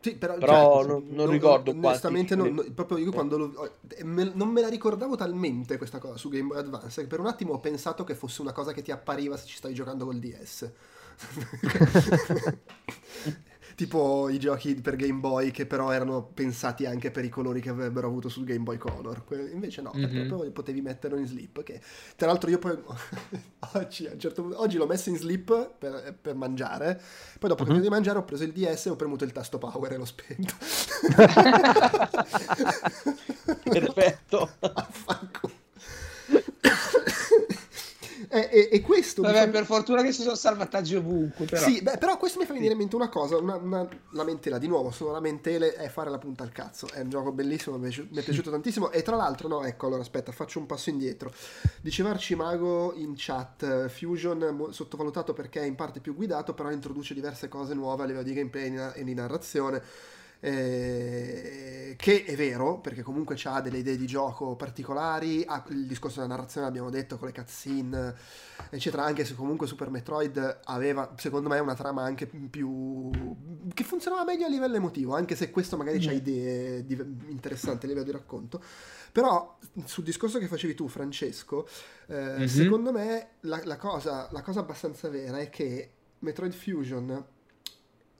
Sì, però, Però cioè, non- non ricordo quanti Onestamente, non- titoli. non- proprio io quando lo- ho- me- non me la ricordavo talmente questa cosa su Game Boy Advance che per un attimo ho pensato che fosse una cosa che ti appariva se ci stai giocando col DS. tipo i giochi per Game Boy che però erano pensati anche per i colori che avrebbero avuto sul Game Boy Color. Invece no, perché Mhm. proprio potevi metterlo in sleep. Che, tra l'altro io poi oggi, certo punto- oggi l'ho messo in sleep per, per mangiare, poi dopo che ho Mhm. di mangiare ho preso il DS e ho premuto il tasto power e l'ho spento. Perfetto. Affanculo. E, e- e questo Vabbè, fa- per fortuna che ci sono salvataggi ovunque, però. Sì, beh, però questo mi fa venire in mente una cosa, una, una lamentela, di nuovo, sono lamentele è fare la punta al cazzo, è un gioco bellissimo, mi è, piaciuto, mi è piaciuto tantissimo e tra l'altro, no, ecco, allora aspetta, faccio un passo indietro. Diceva Arcimago in chat, eh, Fusion sottovalutato perché è in parte più guidato, però introduce diverse cose nuove a livello di gameplay e e di narrazione. Eh, che è vero perché comunque ha delle idee di gioco particolari ha il discorso della narrazione l'abbiamo detto con le cutscene eccetera anche se comunque Super Metroid aveva secondo me una trama anche più che funzionava meglio a livello emotivo anche se questo magari Mm. idee div- interessanti a livello di racconto però sul discorso che facevi tu Francesco eh, Mhm. secondo me la, la cosa, la cosa abbastanza vera è che Metroid Fusion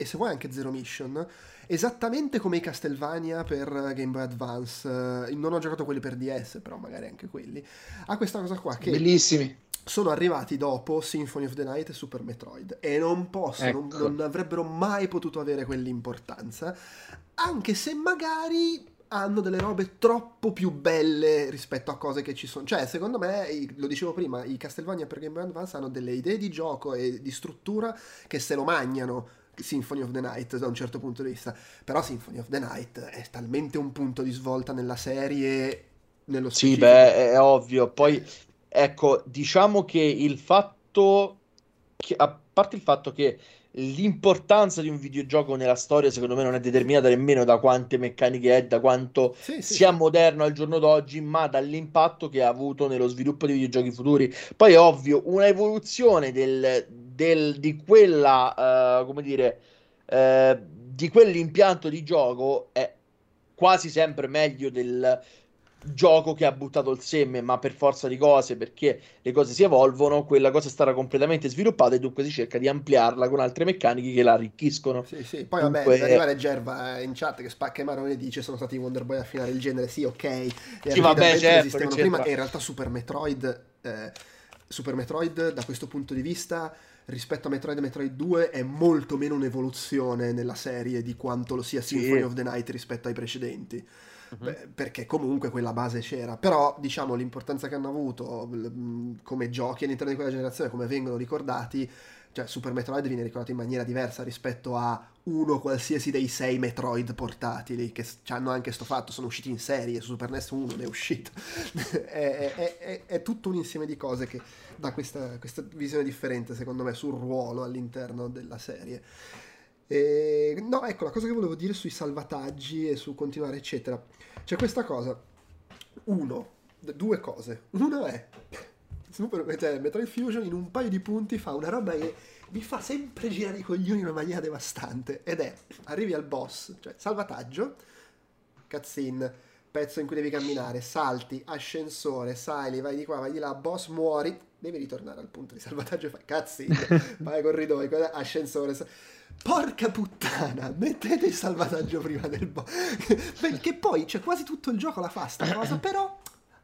e se vuoi anche Zero Mission esattamente come i Castlevania per Game Boy Advance eh, non ho giocato quelli per DS però magari anche quelli ha questa cosa qua che Bellissimi. sono arrivati dopo Symphony of the Night e Super Metroid e non possono, Ecco. non avrebbero mai potuto avere quell'importanza, anche se magari hanno delle robe troppo più belle rispetto a cose che ci sono. Cioè, secondo me, lo dicevo prima, i Castlevania per Game Boy Advance hanno delle idee di gioco e di struttura che se lo magnano. Symphony of the Night da un certo punto di vista però Symphony of the Night è talmente un punto di svolta nella serie nello Sì, specifico. beh, è ovvio. Poi, ecco, diciamo che il fatto, che, a parte il fatto che l'importanza di un videogioco nella storia, secondo me, non è determinata nemmeno da quante meccaniche è, da quanto Sì, sì, sia sì. moderno al giorno d'oggi, ma dall'impatto che ha avuto nello sviluppo di videogiochi futuri. Poi è ovvio, una evoluzione del, del- di quella, eh, come dire, eh, di quell'impianto di gioco è quasi sempre meglio del gioco che ha buttato il seme, ma per forza di cose, perché le cose si evolvono, quella cosa è stata completamente sviluppata e dunque si cerca di ampliarla con altre meccaniche che la arricchiscono. Sì, sì. Poi dunque... vabbè, arrivare Gerva in chat che spacca i maroni e dice sono stati i Wonder Boy a finire il genere, sì, ok. E sì, vabbè, certo, esistevano prima e in realtà Super Metroid, eh, Super Metroid da questo punto di vista rispetto a Metroid e Metroid 2 è molto meno un'evoluzione nella serie di quanto lo sia Symphony sì. of the Night rispetto ai precedenti. Uh-huh. Beh, perché comunque quella base c'era. Però, diciamo, l'importanza che hanno avuto come giochi all'interno di quella generazione, come vengono ricordati, cioè Super Metroid viene ricordato in maniera diversa rispetto a uno qualsiasi dei sei Metroid portatili che hanno anche sto fatto, sono usciti in serie, su Super NES 1 ne è uscito. è, è, è, è, tutto un insieme di cose che dà questa, questa visione differente, secondo me, sul ruolo all'interno della serie. E, no, ecco, la cosa che volevo dire sui salvataggi e su continuare, eccetera. C'è questa cosa. Uno, due cose. Uno è Super, cioè, Metroid Fusion in un paio di punti fa una roba che mi fa sempre girare i coglioni in una maniera devastante. Ed è, arrivi al boss, cioè salvataggio, cutscene, pezzo in cui devi camminare, salti, ascensore, sali, vai di qua, vai di là, boss, muori, devi ritornare al punto di salvataggio e fai cutscene, vai corridoi, ascensore, sali Porca puttana, mettete il salvataggio prima del boss. Perché poi c'è quasi tutto il gioco la fa sta cosa, però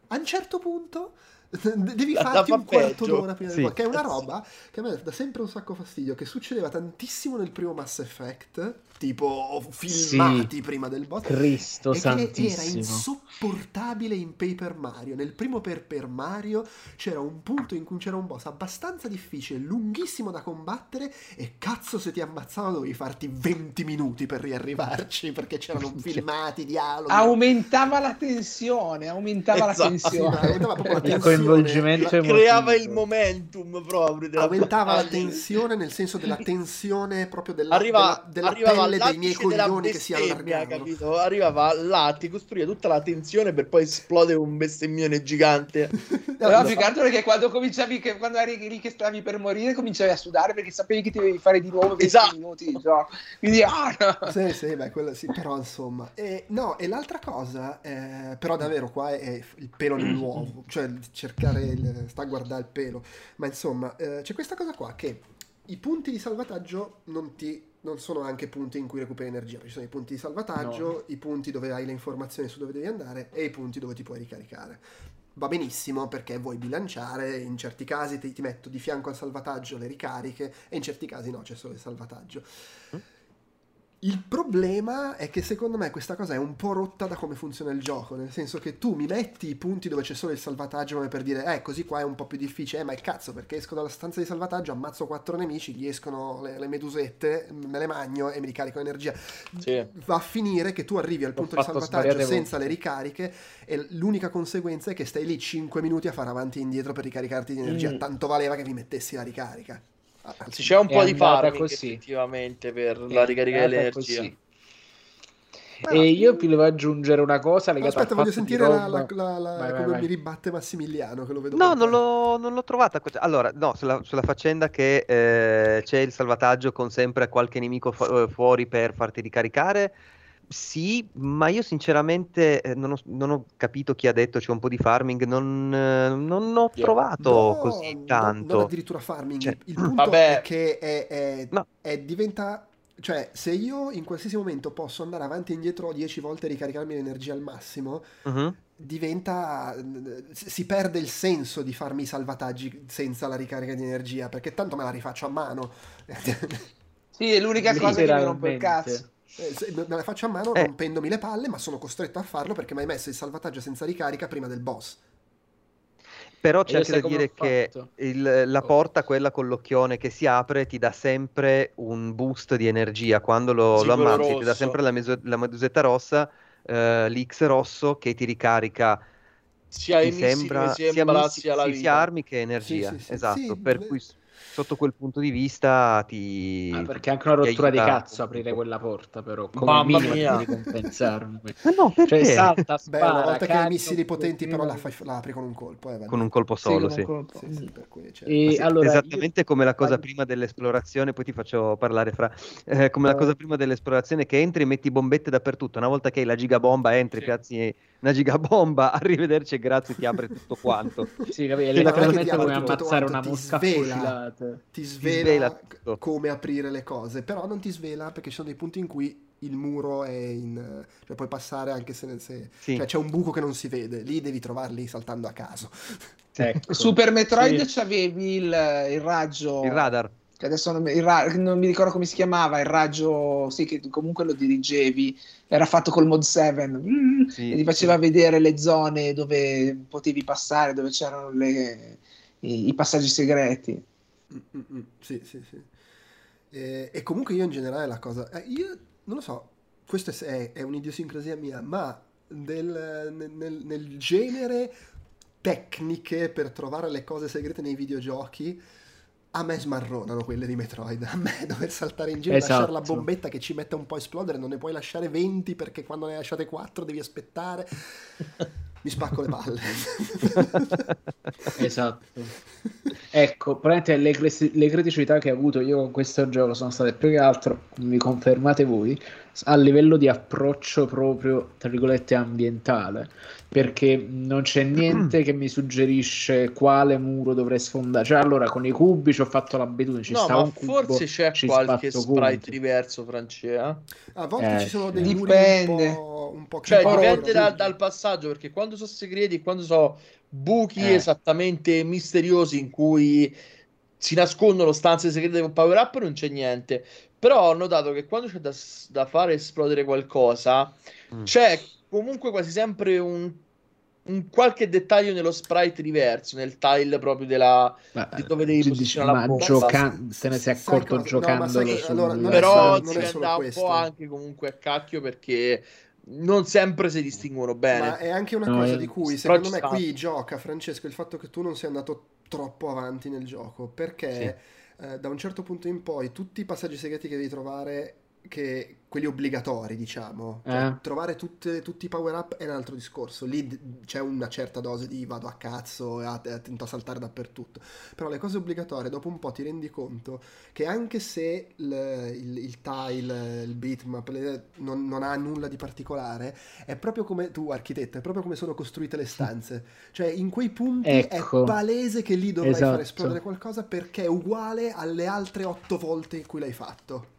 a un certo punto devi farti un quarto d'ora prima sì. del boss. Che è una roba che a me dà sempre un sacco fastidio, che succedeva tantissimo nel primo Mass Effect tipo filmati sì. prima del boss. Cristo e santissimo. era insopportabile in Paper Mario. Nel primo Paper Mario c'era un punto in cui c'era un boss abbastanza difficile, lunghissimo da combattere e cazzo se ti ammazzava dovevi farti 20 minuti per riarrivarci perché c'erano filmati, dialoghi. Aumentava la tensione, aumentava esatto. la tensione. Sì, aumentava proprio la tensione. Coinvolgimento creava il momentum proprio. Aumentava la tensione nel senso della tensione proprio della, Arriva, della, della pelle dei miei coglioni che si allargavano. Capito? Arrivava là, ti costruiva tutta la tensione per poi esplodere un bestemmione gigante. no, no, più che altro perché quando cominciavi, che, quando eri lì che stavi per morire, cominciavi a sudare perché sapevi che ti dovevi fare di nuovo 20 esatto. minuti di gioco. Quindi, ah, no. Sì, sì, beh, quello sì, però insomma. E, no, e l'altra cosa, eh, però davvero qua è, è il pelo nell'uovo, cioè cercare, il, sta a guardare il pelo. Ma insomma, eh, c'è questa cosa qua che i punti di salvataggio non ti non sono anche punti in cui recuperi energia, ci sono i punti di salvataggio, no. i punti dove hai le informazioni su dove devi andare e i punti dove ti puoi ricaricare. Va benissimo perché vuoi bilanciare, in certi casi ti, ti metto di fianco al salvataggio le ricariche e in certi casi no, c'è solo il salvataggio. Mm? Il problema è che secondo me questa cosa è un po' rotta da come funziona il gioco, nel senso che tu mi metti i punti dove c'è solo il salvataggio come per dire, eh, così qua è un po' più difficile, eh, ma è cazzo, perché esco dalla stanza di salvataggio, ammazzo quattro nemici, gli escono le, le medusette, me le magno e mi ricarico energia. Sì. Va a finire che tu arrivi al punto di salvataggio senza le ricariche e l'unica conseguenza è che stai lì 5 minuti a fare avanti e indietro per ricaricarti di energia, mm. tanto valeva che vi mettessi la ricarica. Anzi, c'è un po' di farming così. effettivamente per è la ricarica dell'energia. Così. E io vi devo aggiungere una cosa legata Aspetta, voglio sentire la, la, la, la vai, come vai, mi ribatte Massimiliano, che lo vedo. No, non l'ho, non l'ho, trovata. Allora, no, sulla, sulla faccenda che eh, c'è il salvataggio con sempre qualche nemico fu- eh, fuori per farti ricaricare. Sì, ma io sinceramente eh, non, ho, non, ho, capito chi ha detto c'è un po' di farming, non, eh, non ho trovato no, così tanto. No, non addirittura farming, cioè, il punto vabbè. è che è, è, no. è diventa cioè, se io in qualsiasi momento posso andare avanti e indietro 10 volte e ricaricarmi l'energia al massimo, uh-huh. diventa. si perde il senso di farmi i salvataggi senza la ricarica di energia, perché tanto me la rifaccio a mano. sì, è l'unica cosa che mi rompe il cazzo. Eh, me la faccio a mano eh. rompendomi le palle, ma sono costretto a farlo perché mi hai messo il salvataggio senza ricarica prima del boss. Però c'è anche da dire che il, la oh. porta, quella con l'occhione che si apre, ti dà sempre un boost di energia. Quando lo, lo ammazzi, ti dà sempre la, meso, la medusetta rossa, eh, l'X rosso che ti ricarica sia mi sembra, sia, sia, sia, sia armi che energia. Sì, sì, sì. Esatto, per cui sotto quel punto di vista ti... Ah, perché è anche una rottura di cazzo aprire quella porta, però come Mamma mia. devi compensarmi. Ma no, perché? Cioè salta, Beh, spara, una volta che hai missili potenti, però la, fai, la apri con un colpo. Eh, Con un colpo solo, sì. colpo. Cui, cioè, E allora, esattamente come la cosa prima dell'esplorazione, poi ti faccio parlare fra eh, come la Eh. cosa prima dell'esplorazione che entri e metti bombette dappertutto. Una volta che hai la gigabomba, entri, Sì. piazzi una gigabomba, arrivederci e grazie, ti apre tutto quanto. Sì, capito? È Letteralmente ti come ammazzare una ti mosca svela. fucilata. ti svela svela, tutto. come aprire le cose, però non ti svela perché ci sono dei punti in cui il muro è in... cioè puoi passare anche se... se- Sì. cioè c'è un buco che non si vede, lì devi trovarli saltando a caso. Ecco. Super Metroid Sì. c'avevi il, il raggio Il radar. Che adesso non mi, il ra- non mi ricordo come si chiamava, il raggio, sì, che comunque lo dirigevi, era fatto col mod 7 mm, Sì, e ti faceva vedere le zone dove potevi passare, dove c'erano le- i, i passaggi segreti. Mm, mm, mm, Sì, sì, sì. E, e comunque io in generale la cosa... eh, io non lo so, questa è, è, un'idiosincrasia mia, ma del- nel- nel genere tecniche per trovare le cose segrete nei videogiochi, a me smarronano quelle di Metroid. A me dover saltare in giro e lasciare la Esatto. bombetta che ci mette un po' a esplodere, non ne puoi lasciare 20 perché quando ne hai lasciate 4 devi aspettare. Mi spacco le palle. Esatto. Ecco, probabilmente le, cre- le criticità che ho avuto io con questo gioco sono state più che altro, mi confermate voi, a livello di approccio proprio, tra virgolette, ambientale, perché non c'è niente che mi suggerisce quale muro dovrei sfondare. Cioè, allora, con i cubi ci ho fatto l'abitudine, ci no, sta ma un cubo, forse c'è ci qualche sprite punti. diverso, Francesca. A volte Eh, ci sono dei muri un Dipende. po', un po' Cioè, che- dipende da da- dal passaggio, perché quando sono segreti, quando sono buchi Eh. esattamente misteriosi in cui si nascondono stanze segrete con power up, non c'è niente. Però ho notato che quando c'è da, da fare esplodere qualcosa, Mm. c'è comunque quasi sempre un, un qualche dettaglio nello sprite diverso, nel tile proprio della... Ma- di dove devi posizionare la ma bomba. gioca- te ne sei Sai accorto cosa? No, sul- allora, è Però si è solo andava un po' anche comunque a cacchio perché non sempre si distinguono bene. Ma è anche una No, cosa di cui secondo ci me sta. qui gioca Francesco il fatto che tu non sei andato troppo avanti nel gioco perché eh, da un certo punto in poi tutti i passaggi segreti che devi trovare che quelli obbligatori diciamo Cioè, Eh. trovare tutte- tutti i power up è un altro discorso lì c'è una certa dose di vado a cazzo e attento a saltare dappertutto però le cose obbligatorie dopo un po' ti rendi conto che anche se il, il- il tile il bitmap non, non ha nulla di particolare è proprio come tu, architetto, è proprio come sono costruite le stanze. Cioè, in quei punti Ecco. è palese che lì dovrai Esatto. far esplodere qualcosa perché è uguale alle altre otto volte in cui l'hai fatto.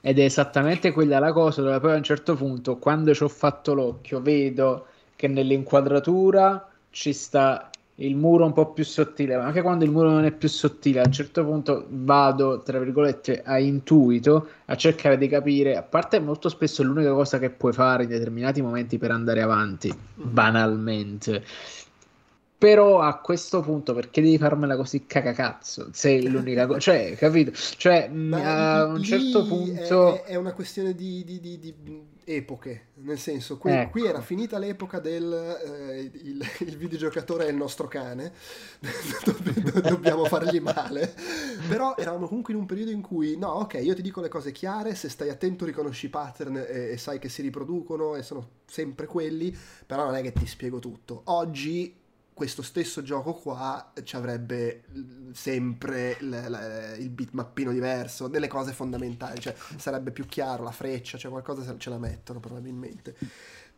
Ed è esattamente quella la cosa dove poi a un certo punto, quando ci ho fatto l'occhio, vedo che nell'inquadratura ci sta il muro un po' più sottile, ma anche quando il muro non è più sottile, a un certo punto vado, tra virgolette, a intuito, a cercare di capire, a parte molto spesso è l'unica cosa che puoi fare in determinati momenti per andare avanti, banalmente. Però a questo punto perché devi farmela così cacacazzo? Se è l'unica cosa, cioè, capito? Cioè, Ma a un certo è- punto... È, una questione di, di- di- di epoche, nel senso, qui, Ecco. qui era finita l'epoca del eh, il, il videogiocatore è il nostro cane, Dobb- dobbiamo fargli male, però eravamo comunque in un periodo in cui, no, ok, io ti dico le cose chiare, se stai attento riconosci i pattern e, e sai che si riproducono e sono sempre quelli, però non è che ti spiego tutto. Oggi questo stesso gioco qua ci avrebbe l- sempre l- l- il bitmappino diverso, delle cose fondamentali, cioè sarebbe più chiaro la freccia, cioè qualcosa se- ce la mettono probabilmente.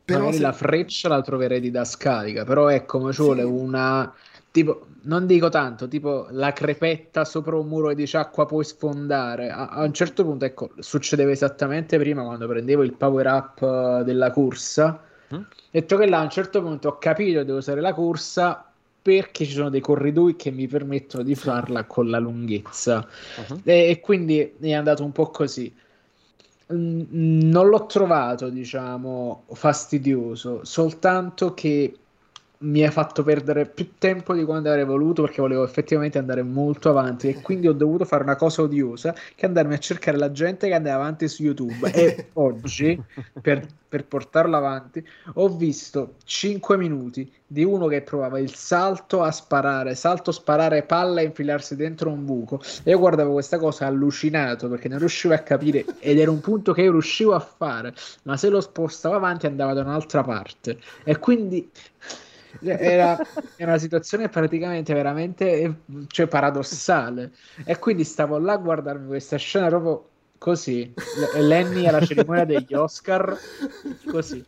Però Magari se- la freccia la troverei didascalica, però ecco, mi ci vuole Sì. una... Tipo, non dico tanto, tipo la crepetta sopra un muro e dici acqua puoi sfondare. A, a un certo punto, ecco, succedeva esattamente prima quando prendevo il power up eh, della corsa. Mm. Detto che là a un certo punto ho capito che devo usare la corsa perché ci sono dei corridoi che mi permettono di farla con la lunghezza. Uh-huh. E, e quindi è andato un po' così. Non l'ho trovato, diciamo, fastidioso, soltanto che mi ha fatto perdere più tempo di quanto avrei voluto perché volevo effettivamente andare molto avanti e quindi ho dovuto fare una cosa odiosa che andarmi a cercare la gente che andava avanti su YouTube. E oggi per, per portarlo avanti ho visto 5 minuti di uno che provava il salto a sparare, salto, sparare, palla e infilarsi dentro un buco. E io guardavo questa cosa allucinato perché non riuscivo a capire ed era un punto che io riuscivo a fare ma se lo spostavo avanti andava da un'altra parte. E quindi era, era, una situazione praticamente veramente cioè, paradossale. E quindi stavo là a guardarmi questa scena proprio così. Lenny alla cerimonia degli Oscar così.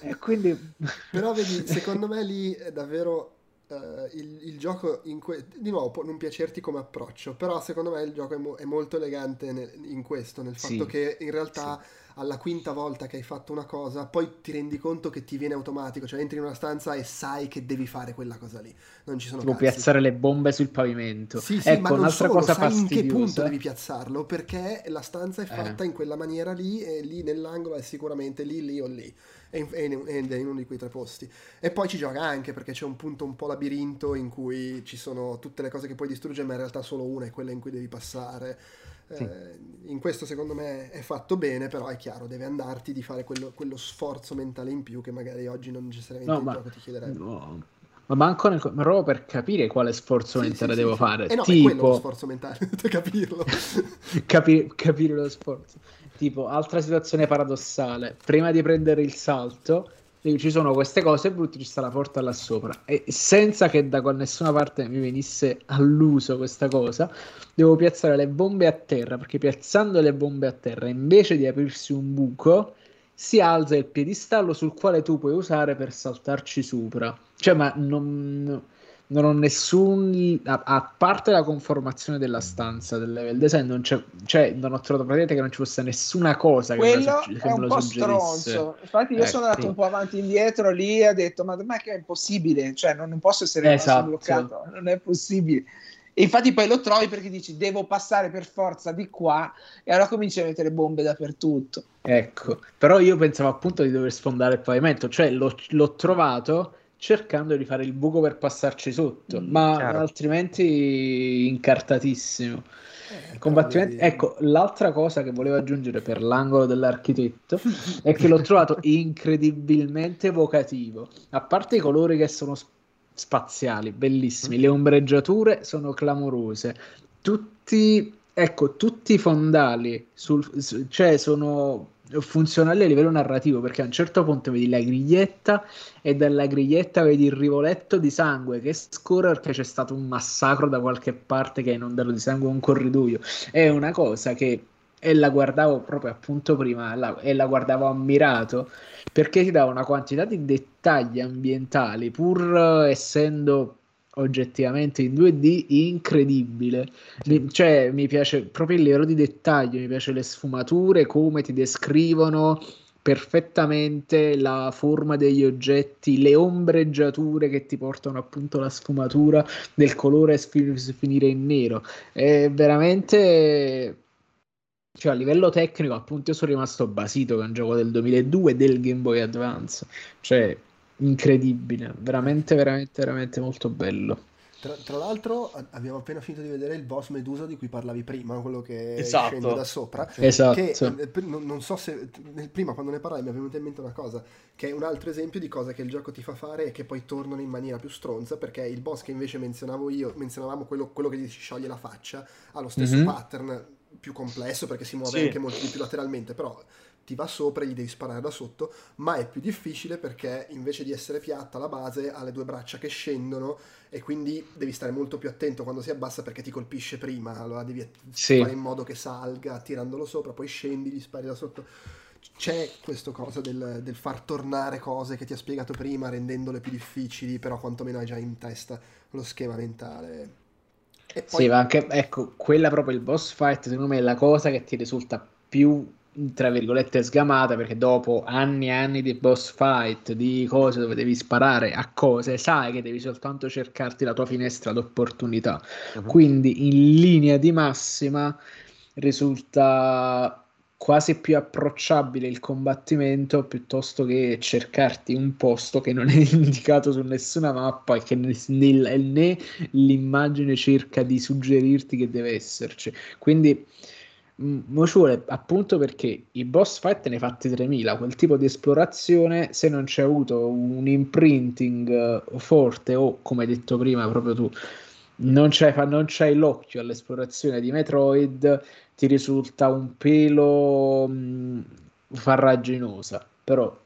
E quindi però vedi secondo me lì è davvero Uh, il, il, gioco que- di nuovo può non piacerti come approccio però secondo me il gioco è, mo- è molto elegante nel- in questo nel fatto sì, che in realtà sì alla quinta volta che hai fatto una cosa, poi ti rendi conto che ti viene automatico, cioè entri in una stanza e sai che devi fare quella cosa lì. Non ci sono Tipo piazzare le bombe sul pavimento. Sì, sì, ecco, ma un'altra solo, cosa sai fastidiosa. in che punto devi piazzarlo, perché la stanza è fatta eh. in quella maniera lì e lì nell'angolo è sicuramente lì, lì o lì. Ed è in uno di quei tre posti. E poi ci gioca anche perché c'è un punto un po' labirinto in cui ci sono tutte le cose che puoi distruggere, ma in realtà solo una è quella in cui devi passare. Sì. Eh, in questo secondo me è fatto bene, però è chiaro, deve andarti di fare quello, quello sforzo mentale in più che magari oggi non necessariamente no, il ma, gioco ti chiederebbe. No. Ma manco nel, ma proprio per capire quale sforzo sì, mentale sì, devo fare. Eh no, tipo... è lo sforzo mentale, capirlo. Capi- capire lo sforzo. Tipo, altra situazione paradossale. Prima di prendere il salto, ci sono queste cose brutte, ci sta la porta là sopra e senza che da nessuna parte mi venisse all'uso questa cosa, devo piazzare le bombe a terra perché piazzando le bombe a terra invece di aprirsi un buco si alza il piedistallo sul quale tu puoi usare per saltarci sopra. Cioè, ma non non ho nessun a, a, parte la conformazione della stanza del level design non, c'è, cioè, non ho trovato praticamente che non ci fosse nessuna cosa quello che me lo, che è un po' stronzo. Infatti io ecco. sono andato un po' avanti e indietro lì e ho detto ma ma che è impossibile? Cioè non, non posso essere esatto. bloccato non è possibile. E infatti poi lo trovi perché dici devo passare per forza di qua. E allora cominci a mettere bombe dappertutto. Ecco. Però io pensavo appunto di dover sfondare il pavimento cioè l'ho, l'ho trovato cercando di fare il buco per passarci sotto, mm, ma chiaro. altrimenti incartatissimo. Eh, Combattimento... Ecco, l'altra cosa che volevo aggiungere per l'angolo dell'architetto è che l'ho trovato incredibilmente evocativo. A parte i colori che sono spaziali, bellissimi, le ombreggiature sono clamorose, tutti, ecco, tutti i fondali, sul, cioè sono funzionali a livello narrativo perché a un certo punto vedi la griglietta e dalla griglietta vedi il rivoletto di sangue che scorre perché c'è stato un massacro da qualche parte che ha inondato di sangue un corridoio è una cosa che e la guardavo proprio appunto prima la, e la guardavo ammirato perché ti dà una quantità di dettagli ambientali pur essendo oggettivamente in 2D incredibile. Mi, cioè, mi piace proprio il livello di dettaglio, mi piace le sfumature, come ti descrivono perfettamente la forma degli oggetti, le ombreggiature che ti portano appunto la sfumatura del colore a finire in nero. È veramente cioè a livello tecnico appunto io sono rimasto basito che è un gioco del 2002 del Game Boy Advance cioè incredibile, veramente, veramente, veramente molto bello. Tra, tra, l'altro abbiamo appena finito di vedere il boss Medusa di cui parlavi prima, quello che esatto. scende da sopra. Esatto. Che, eh, non so se prima quando ne parlai mi è venuta in mente una cosa, che è un altro esempio di cosa che il gioco ti fa fare e che poi tornano in maniera più stronza, perché il boss che invece menzionavo io, menzionavamo quello, quello che gli si scioglie la faccia, ha lo stesso mm-hmm. pattern più complesso perché si muove sì. anche molto di più lateralmente, però ti va sopra e gli devi sparare da sotto, ma è più difficile perché invece di essere piatta la base ha le due braccia che scendono e quindi devi stare molto più attento quando si abbassa perché ti colpisce prima, allora devi sì. fare in modo che salga tirandolo sopra, poi scendi, gli spari da sotto. C'è questa cosa del, del far tornare cose che ti ha spiegato prima, rendendole più difficili, però quantomeno hai già in testa lo schema mentale. Poi... Sì, ma anche, ecco, quella proprio il boss fight, secondo me è la cosa che ti risulta più tra virgolette sgamata perché dopo anni e anni di boss fight, di cose dove devi sparare a cose, sai che devi soltanto cercarti la tua finestra d'opportunità. Uh-huh. Quindi in linea di massima risulta quasi più approcciabile il combattimento piuttosto che cercarti un posto che non è indicato su nessuna mappa e che né, né l'immagine cerca di suggerirti che deve esserci. Quindi mo appunto perché i boss fight ne fatti 3000 quel tipo di esplorazione se non c'è avuto un imprinting uh, forte o come hai detto prima proprio tu non c'hai, non c'hai l'occhio all'esplorazione di Metroid ti risulta un pelo mh, farraginosa però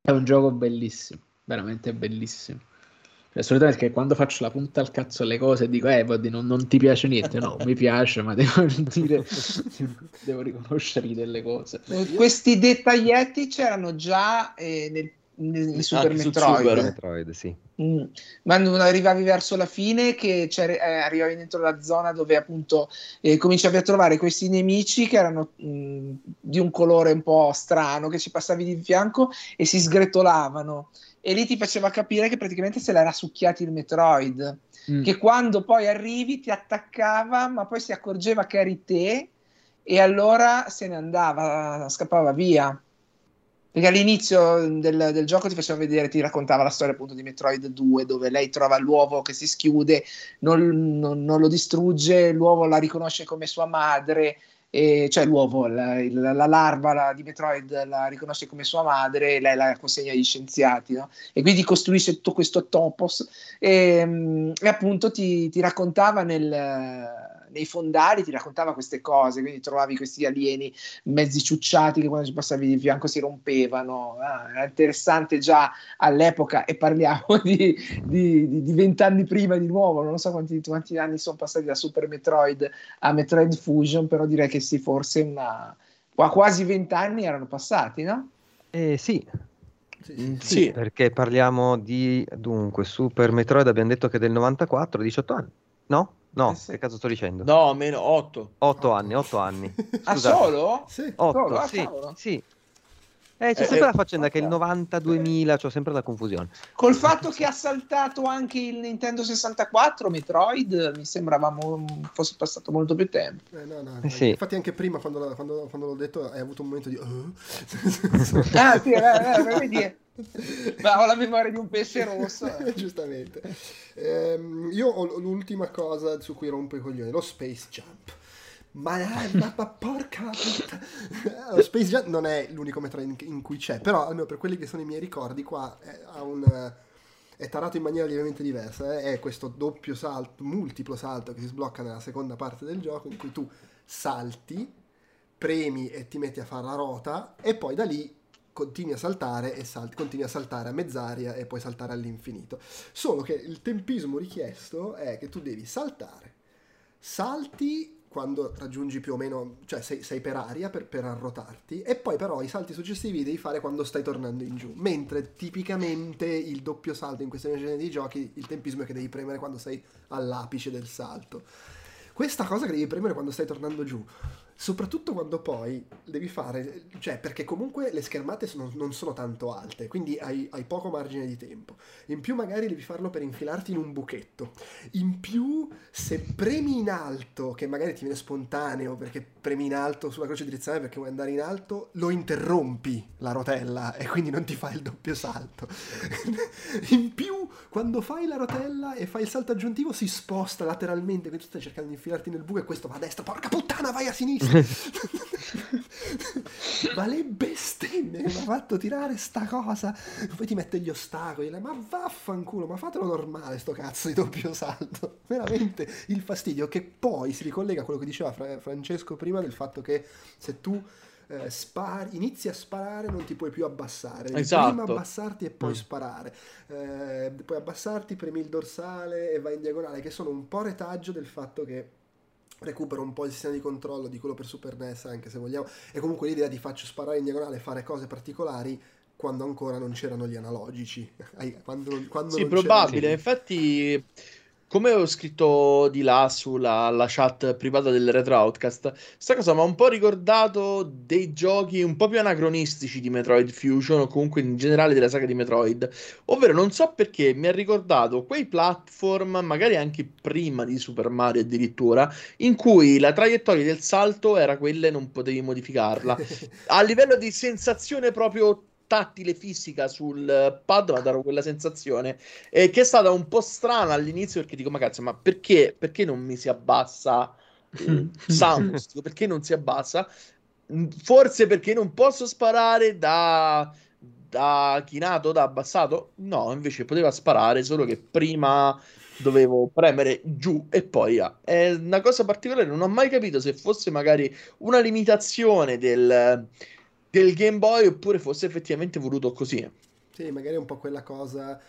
è un gioco bellissimo veramente bellissimo cioè, solitamente perché quando faccio la punta al cazzo alle cose dico, eh, non, non ti piace niente. No, mi piace, ma devo dire, devo riconoscere delle cose. Questi dettaglietti c'erano già eh, nel nel Super Metroid. Super Metroid sì. mm. Ma non arrivavi verso la fine che eh, arrivavi dentro la zona dove appunto eh, cominciavi a trovare questi nemici che erano mh, mm, di un colore un po' strano, che ci passavi di fianco e si sgretolavano e lì ti faceva capire che praticamente se l'era succhiati il Metroid. Mm. Che quando poi arrivi ti attaccava, ma poi si accorgeva che eri te e allora se ne andava, scappava via. Perché all'inizio del, del, gioco ti faceva vedere, ti raccontava la storia appunto di Metroid 2, dove lei trova l'uovo che si schiude, non, non, non lo distrugge, l'uovo la riconosce come sua madre, e, cioè l'uovo, la, la, la larva la, di Metroid la riconosce come sua madre e lei la consegna agli scienziati, no? e quindi costruisce tutto questo topos e, mm, e appunto ti, ti raccontava nel nei fondali ti raccontava queste cose, quindi trovavi questi alieni mezzi ciucciati che quando ci passavi di fianco si rompevano. Ah, era interessante già all'epoca e parliamo di vent'anni prima di nuovo, non so quanti, quanti, anni sono passati da Super Metroid a Metroid Fusion, però direi che sì, forse una, quasi vent'anni erano passati, no? Eh, sì, sì, sì. sì, perché parliamo di dunque Super Metroid abbiamo detto che è del 94, 18 anni, no? No, eh sì. che cazzo sto dicendo? No, meno 8. 8 anni, 8 anni. ah, solo? Sì. 8, solo? Ah, sì, sì. Eh, c'è eh, sempre eh, la faccenda che il 90-2000 c'ho sempre la confusione. Col fatto che ha saltato anche il Nintendo 64, Metroid, mi sembrava mo- fosse passato molto più tempo. Eh, no, no, no. Sì. Infatti anche prima quando, quando, quando, l'ho detto hai avuto un momento di... Uh? ah sì, eh, vedi, ma ho la memoria di un pesce rosso. Giustamente. Ehm, io ho l'ultima cosa su cui rompo i coglioni, lo Space Jump. Ma, ma, ma porca puttana. Lo Space Jump non è l'unico metro in, in, cui c'è, però almeno per quelli che sono i miei ricordi qua è, un, è tarato in maniera lievemente diversa. Eh? È questo doppio salto, multiplo salto che si sblocca nella seconda parte del gioco in cui tu salti, premi e ti metti a fare la rota e poi da lì continui a saltare e salti, continui a saltare a mezz'aria e poi saltare all'infinito. Solo che il tempismo richiesto è che tu devi saltare, salti quando raggiungi più o meno, cioè sei, sei per aria per, per, arrotarti, e poi però i salti successivi devi fare quando stai tornando in giù. Mentre tipicamente il doppio salto in queste genere di giochi, il tempismo è che devi premere quando sei all'apice del salto. Questa cosa che devi premere quando stai tornando giù Soprattutto quando poi devi fare, cioè perché comunque le schermate sono, non sono tanto alte, quindi hai, hai, poco margine di tempo. In più magari devi farlo per infilarti in un buchetto. In più se premi in alto, che magari ti viene spontaneo perché premi in alto sulla croce direzionale perché vuoi andare in alto, lo interrompi la rotella e quindi non ti fai il doppio salto. in più quando fai la rotella e fai il salto aggiuntivo si sposta lateralmente, quindi tu stai cercando di infilarti nel buco e questo va a destra, porca puttana vai a sinistra ma le bestemmie che mi ha fatto tirare sta cosa poi ti mette gli ostacoli ma vaffanculo ma fatelo normale sto cazzo di doppio salto veramente il fastidio che poi si ricollega a quello che diceva Fra- Francesco prima del fatto che se tu eh, spari, inizi a sparare non ti puoi più abbassare esatto. prima abbassarti e poi mm. sparare eh, puoi abbassarti premi il dorsale e vai in diagonale che sono un po' retaggio del fatto che recupero un po' il sistema di controllo di quello per Super NES anche se vogliamo. E comunque l'idea di faccio sparare in diagonale e fare cose particolari quando ancora non c'erano gli analogici. Quando, quando sì probabile. infatti come ho scritto di là sulla chat privata del Retro Outcast, sta cosa mi ha un po' ricordato dei giochi un po' più anacronistici di Metroid Fusion o comunque in generale della saga di Metroid. Ovvero, non so perché mi ha ricordato quei platform, magari anche prima di Super Mario addirittura, in cui la traiettoria del salto era quella e non potevi modificarla. A livello di sensazione proprio tattile fisica sul pad mi ha dato quella sensazione eh, che è stata un po' strana all'inizio perché dico ma cazzo ma perché, perché non mi si abbassa il sound dico, perché non si abbassa? Mm, forse perché non posso sparare da da chinato da abbassato? No invece poteva sparare solo che prima dovevo premere giù e poi ah. è una cosa particolare non ho mai capito se fosse magari una limitazione del del Game Boy oppure fosse effettivamente voluto così. Sì, magari un po' quella cosa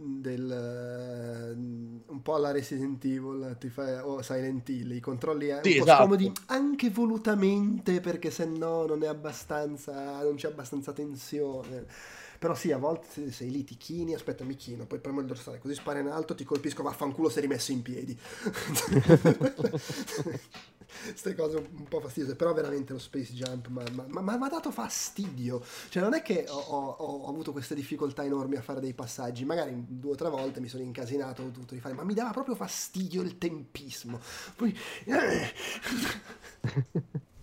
del uh, un po' alla Resident Evil ti fa, o Silent Hill i controlli eh, sì, un po' esatto. scomodi anche volutamente perché se no non è abbastanza non c'è abbastanza tensione però sì a volte sei lì ti chini aspetta mi chino poi premo il dorsale così spara in alto ti colpisco vaffanculo sei rimesso in piedi queste cose un po' fastidiose, però veramente lo Space Jump mi ha dato fastidio, cioè non è che ho, ho, ho, avuto queste difficoltà enormi a fare dei passaggi, magari due o tre volte mi sono incasinato, ho dovuto rifare, ma mi dava proprio fastidio il tempismo. Poi...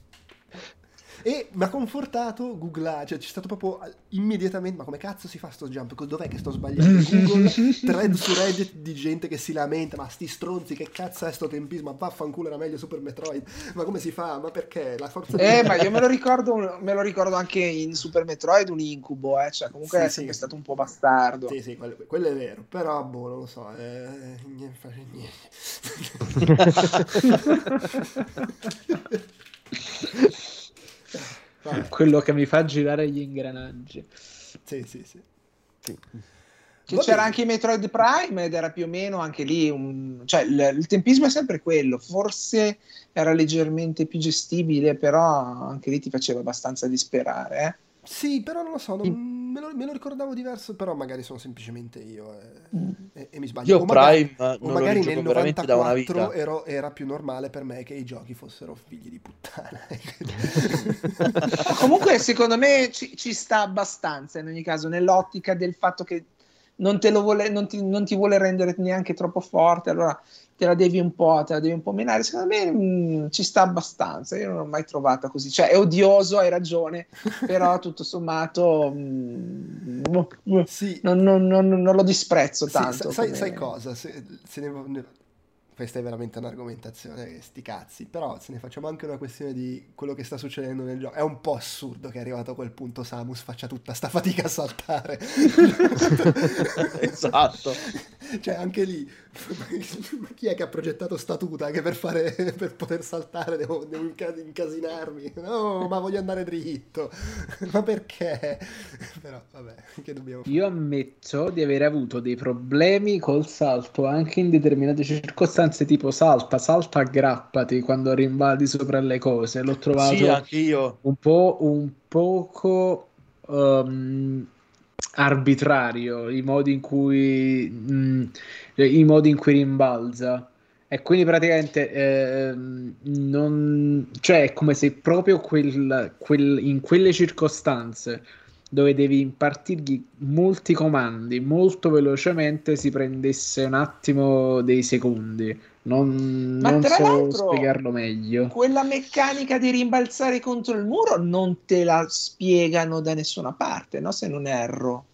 E mi ha confortato Google, cioè c'è stato proprio immediatamente, ma come cazzo si fa sto jump? Dov'è che sto sbagliando? Google, thread su Reddit di gente che si lamenta, ma sti stronzi, che cazzo è sto tempismo? Ma vaffanculo era meglio Super Metroid. Ma come si fa? Ma perché? La forza Eh, di... ma io me lo, ricordo, me lo ricordo anche in Super Metroid un incubo, eh? cioè comunque sì, è sempre sì. stato un po' bastardo. Sì, sì, quello, quello, è vero, però boh, non lo so, eh, niente, niente. quello che mi fa girare gli ingranaggi. Sì, sì, sì. sì. Che c'era anche in Metroid Prime ed era più o meno anche lì un... cioè il, il, tempismo è sempre quello, forse era leggermente più gestibile, però anche lì ti faceva abbastanza disperare, eh? Sì, però non lo so, non, me, lo, me, lo, ricordavo diverso, però magari sono semplicemente io e, mm. e, e mi sbaglio. Io o magari, Prime o magari nel 94 ero, era più normale per me che i giochi fossero figli di puttana. Comunque secondo me ci, ci sta abbastanza in ogni caso, nell'ottica del fatto che non, te lo vuole, non, ti, non ti vuole rendere neanche troppo forte, allora te la devi un po', te la devi un po' menare. Secondo me mh, mm, ci sta abbastanza. Io non l'ho mai trovata così. Cioè, è odioso, hai ragione, però tutto sommato mh, mm, sì. non, non, non, non, lo disprezzo tanto. Sì, sai, sai, cosa? Se, se ne, questa è veramente un'argomentazione, sti cazzi, però se ne facciamo anche una questione di quello che sta succedendo nel gioco. È un po' assurdo che è arrivato a quel punto Samus faccia tutta sta fatica a saltare. esatto. Cioè, anche lì, chi è che ha progettato statuta che per, fare, per poter saltare devo, devo incasinarmi? No, ma voglio andare dritto. ma perché? Però, vabbè, che dobbiamo fare? Io ammetto di aver avuto dei problemi col salto anche in determinate circostanze circostanze tipo salta, salta, aggrappati quando rimbaldi sopra le cose. L'ho trovato sì, un po' un poco um, arbitrario i modi in cui mh, mm, i modi in cui rimbalza. E quindi praticamente eh, non, cioè è come se proprio quel, quel, in quelle circostanze dove devi impartirgli molti comandi molto velocemente si prendesse un attimo dei secondi. Non, Ma non so spiegarlo meglio. Quella meccanica di rimbalzare contro il muro non te la spiegano da nessuna parte, no? Se non erro.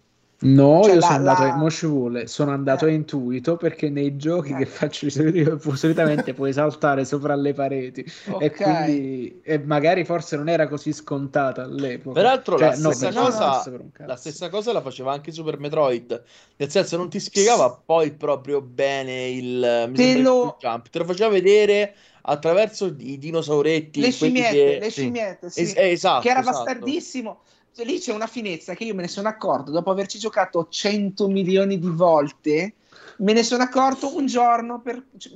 No, cioè, io la, sono andato, la... ci vuole, sono andato eh. a intuito perché nei giochi eh. che faccio di solito, solitamente puoi saltare sopra le pareti okay. e quindi e magari forse non era così scontata all'epoca. Peraltro cioè, la, no, stessa cosa, la stessa cosa la faceva anche Super Metroid, nel senso non ti spiegava poi proprio bene il, te lo... il jump, te lo faceva vedere attraverso i dinosauretti, le scimmiette, che... le scimmiette, sì. Es- esatto, che era esatto. bastardissimo lì c'è una finezza che io me ne sono accorto dopo averci giocato 100 milioni di volte. Me ne sono accorto un giorno per cioè,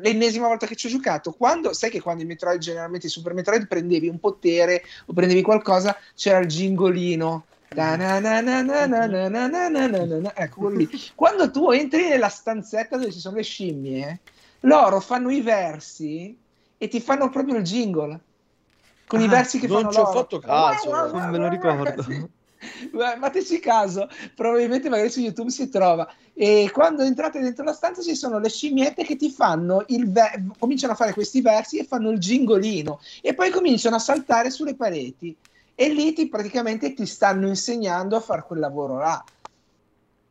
l'ennesima volta che ci ho giocato. Quando sai che quando in Metroid, generalmente in Super Metroid, prendevi un potere o prendevi qualcosa, c'era il gingolino Ecco lì. Quando tu entri nella stanzetta dove ci sono le scimmie, loro fanno i versi e ti fanno proprio il jingle. Con ah, i versi che non fanno ci ho fatto caso, non me lo ricordo. Fateci caso, probabilmente magari su YouTube si trova. E quando entrate dentro la stanza ci sono le scimmiette che ti fanno il ver- cominciano a fare questi versi e fanno il gingolino e poi cominciano a saltare sulle pareti e lì ti, praticamente ti stanno insegnando a fare quel lavoro là.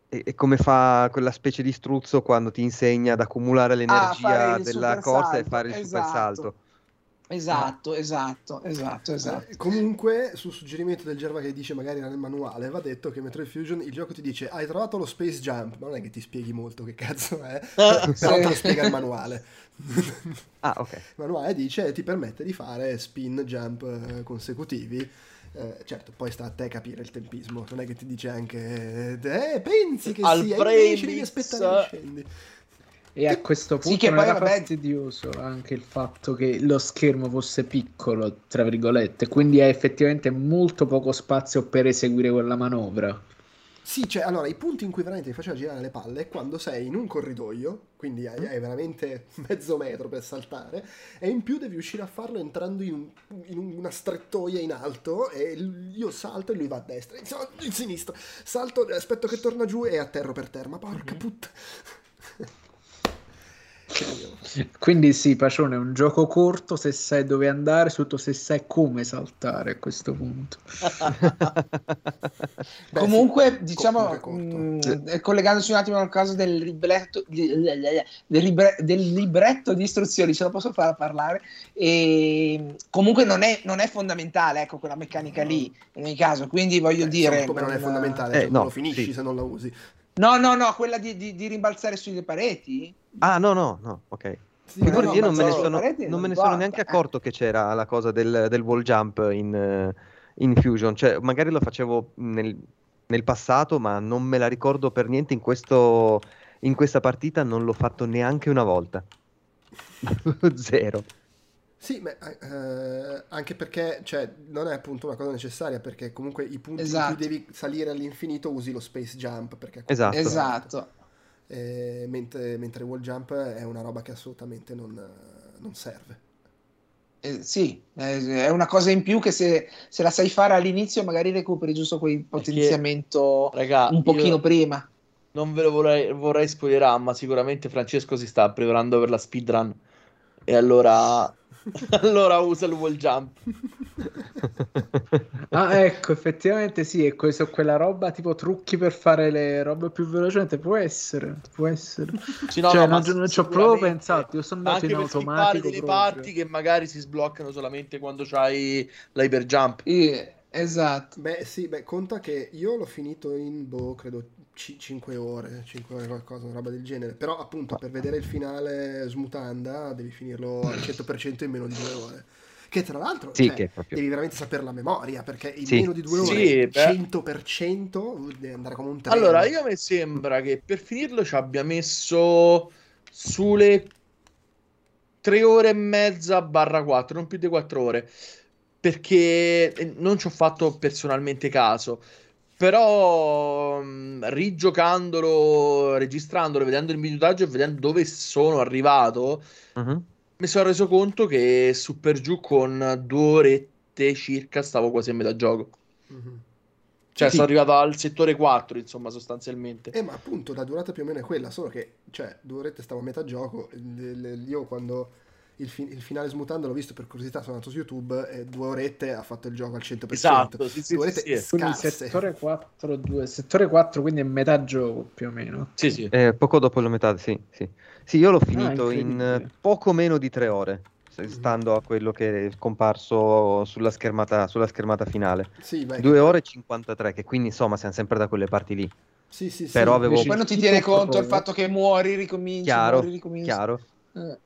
E, e come fa quella specie di struzzo quando ti insegna ad accumulare l'energia ah, della corsa e fare il esatto. super salto. Esatto, esatto, esatto, esatto. Eh, comunque, sul suggerimento del Gerva che dice magari nel manuale, va detto che Metroid Fusion il gioco ti dice hai trovato lo Space Jump, ma non è che ti spieghi molto che cazzo è, però te lo spiega il manuale. ah, ok. Il manuale dice ti permette di fare spin jump eh, consecutivi. Eh, certo, poi sta a te capire il tempismo, non è che ti dice anche eh, pensi che Al sia, invece devi aspettare che scendi. E a questo punto sì, che poi era vabbè... fastidioso anche il fatto che lo schermo fosse piccolo, tra virgolette, quindi hai effettivamente molto poco spazio per eseguire quella manovra. Sì, cioè, allora, i punti in cui veramente ti faceva girare le palle è quando sei in un corridoio, quindi hai, hai, veramente mezzo metro per saltare, e in più devi uscire a farlo entrando in, un, in una strettoia in alto, e io salto e lui va a destra, in, in sinistra, salto, aspetto che torna giù e atterro per terra, ma porca mm-hmm. puttana. Quindi sì, Pacione è un gioco corto se sai dove andare, soprattutto se sai come saltare a questo punto. Beh, Comunque, sì, diciamo, mh, mm, collegandosi un attimo al caso del libretto, del, libre, del libretto di istruzioni, ce la posso far parlare, e comunque non è, non è fondamentale, ecco, quella meccanica lì, in ogni caso, quindi voglio Beh, dire... Come non è fondamentale, eh, cioè, no, lo finisci sì. se non la usi. No, no, no, quella di, di, di rimbalzare sulle pareti? Ah, no, no, no, ok. Sì, no, no, io non me ne sono, non me ne sono neanche accorto che c'era la cosa del, del wall jump in, in, Fusion, cioè magari lo facevo nel, nel, passato, ma non me la ricordo per niente in, questo, in questa partita, non l'ho fatto neanche una volta. Zero. Sì, ma, eh, anche perché cioè, non è appunto una cosa necessaria perché comunque i punti esatto. in cui devi salire all'infinito usi lo space jump. Perché esatto. esatto. Eh, mentre, mentre wall jump è una roba che assolutamente non, non serve. Eh, sì, è una cosa in più che se, se, la sai fare all'inizio magari recuperi giusto quel potenziamento che, raga, un pochino prima. Non ve lo vorrei, vorrei spoilerare, ma sicuramente Francesco si sta preparando per la speedrun e allora allora usa il wall jump. ah, ecco, effettivamente sì, è questo, quella roba tipo trucchi per fare le robe più velocemente. Può essere, può essere. Sì, no, cioè, no, non, non ci ho proprio pensato. Io sono andato in automatico. delle parti che magari si sbloccano solamente quando c'hai l'hyper jump. Esatto. Beh, sì, beh, conta che io l'ho finito in boh, credo 5 ore, 5 ore qualcosa, una roba del genere. Però appunto per vedere il finale smutanda devi finirlo al 100% in meno di 2 ore. Che tra l'altro sì, cioè, proprio... devi veramente sapere la memoria, perché in sì. meno di 2 ore sì, 100% devi andare come un treno. Allora, io mi sembra che per finirlo ci abbia messo sulle 3 ore e mezza barra 4, non più di 4 ore. Perché eh, non ci ho fatto personalmente caso però mh, rigiocandolo, registrandolo, vedendo il minutaggio e vedendo dove sono arrivato, uh-huh. mi sono reso conto che su per giù con due orette circa stavo quasi a metà gioco. Uh-huh. Cioè, sì. sono arrivato al settore 4, insomma, sostanzialmente. Eh, ma appunto la durata più o meno è quella, solo che, cioè, due orette stavo a metà gioco. Io quando il, fi- il, finale smutando l'ho visto per curiosità, sono andato su YouTube e due orette ha fatto il gioco al 100%. Esatto, sì, sì, due orette sì, quindi settore 4, 2, settore 4, quindi è metà gioco più o meno. Sì, sì. Eh, poco dopo la metà, sì, sì. Sì, io l'ho ah, finito ah, in poco meno di tre ore stando a quello che è comparso sulla schermata, sulla schermata finale. Sì, 2 ore e 53, che quindi insomma siamo sempre da quelle parti lì. Sì, sì, Però sì. avevo... Poi non ti tiene conto il fatto che muori, ricominci, chiaro, muori, ricominci. Chiaro. Eh.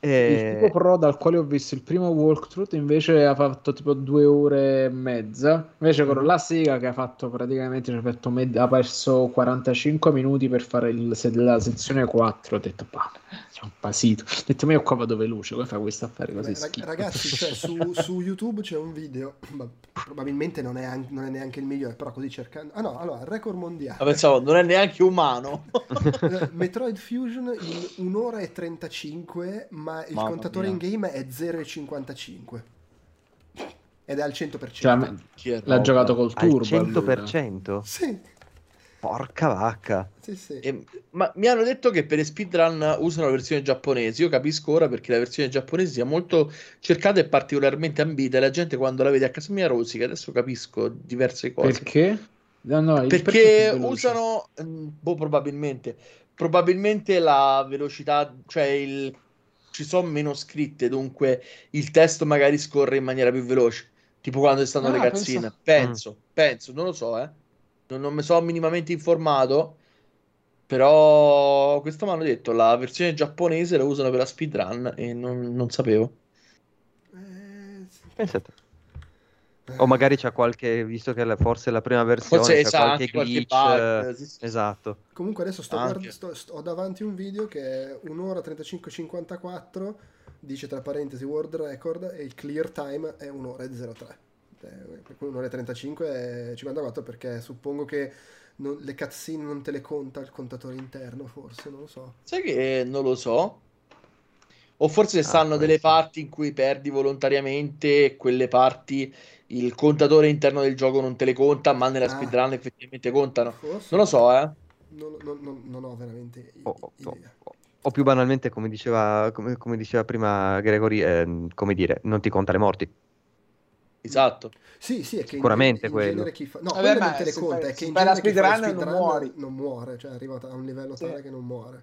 E... Il tipo pro dal quale ho visto il primo walkthrough invece ha fatto tipo due ore e mezza. Invece con la Sega che ha fatto praticamente cioè, ha, med- ha perso 45 minuti per fare il, se- la sezione 4. Ho detto, bah, c'è un pasito. Ho detto, ma io qua vado veloce, come fa questo affare così? Beh, ragazzi, cioè, su, su, YouTube c'è un video, probabilmente non è, anche, non è, neanche il migliore, però così cercando... Ah no, allora, record mondiale. Ma pensavo, non è neanche umano. Metroid Fusion in un'ora e 35, ma il Mamma contatore mia. in game è 0,55. Ed è al 100%. Cioè, l'ha giocato col turbo. Al 100%? Allora. Sì. Porca vacca. Sì, sì. E, ma mi hanno detto che per speedrun usano la versione giapponese. Io capisco ora perché la versione giapponese sia molto cercata e particolarmente ambita. E la gente quando la vede a casa mia rosica. Adesso capisco diverse cose. Perché? No, no, perché usano, mm, boh, probabilmente, probabilmente la velocità, cioè il, ci sono meno scritte, dunque il testo magari scorre in maniera più veloce. Tipo quando stanno ah, le cazzine. Penso, penso, mm. penso, non lo so, eh non, non mi sono minimamente informato. Però questo mi hanno detto la versione giapponese la usano per la speedrun e non, non sapevo. Eh, Pensate. O magari c'è qualche, visto che forse la prima versione forse, c'è esatto, qualche glitch. Qualche bug, sì, sì. Esatto. Comunque adesso sto, guard- sto, sto, ho davanti un video che è un'ora 35-54, dice tra parentesi world record e il clear time è un'ora e 03 per cui un'ora e 35 e 54 perché suppongo che non, le cutscene non te le conta il contatore interno forse, non lo so. Sai che non lo so? O forse ah, stanno delle sì. parti in cui perdi volontariamente e quelle parti il contatore interno del gioco non te le conta, ma nella ah. speedrun effettivamente contano. Forse. Non lo so, eh. Non, non, non ho veramente oh, oh, idea. Oh, o più banalmente, come diceva, come, come diceva prima Gregory, eh, come dire, non ti conta le morti. Esatto. Sì, sì, è che sicuramente in, quello. In chi fa... No, Vabbè, non te ne conta, è che in la speedrun speed non muori. Non muore, cioè arriva a un livello sì. tale che non muore.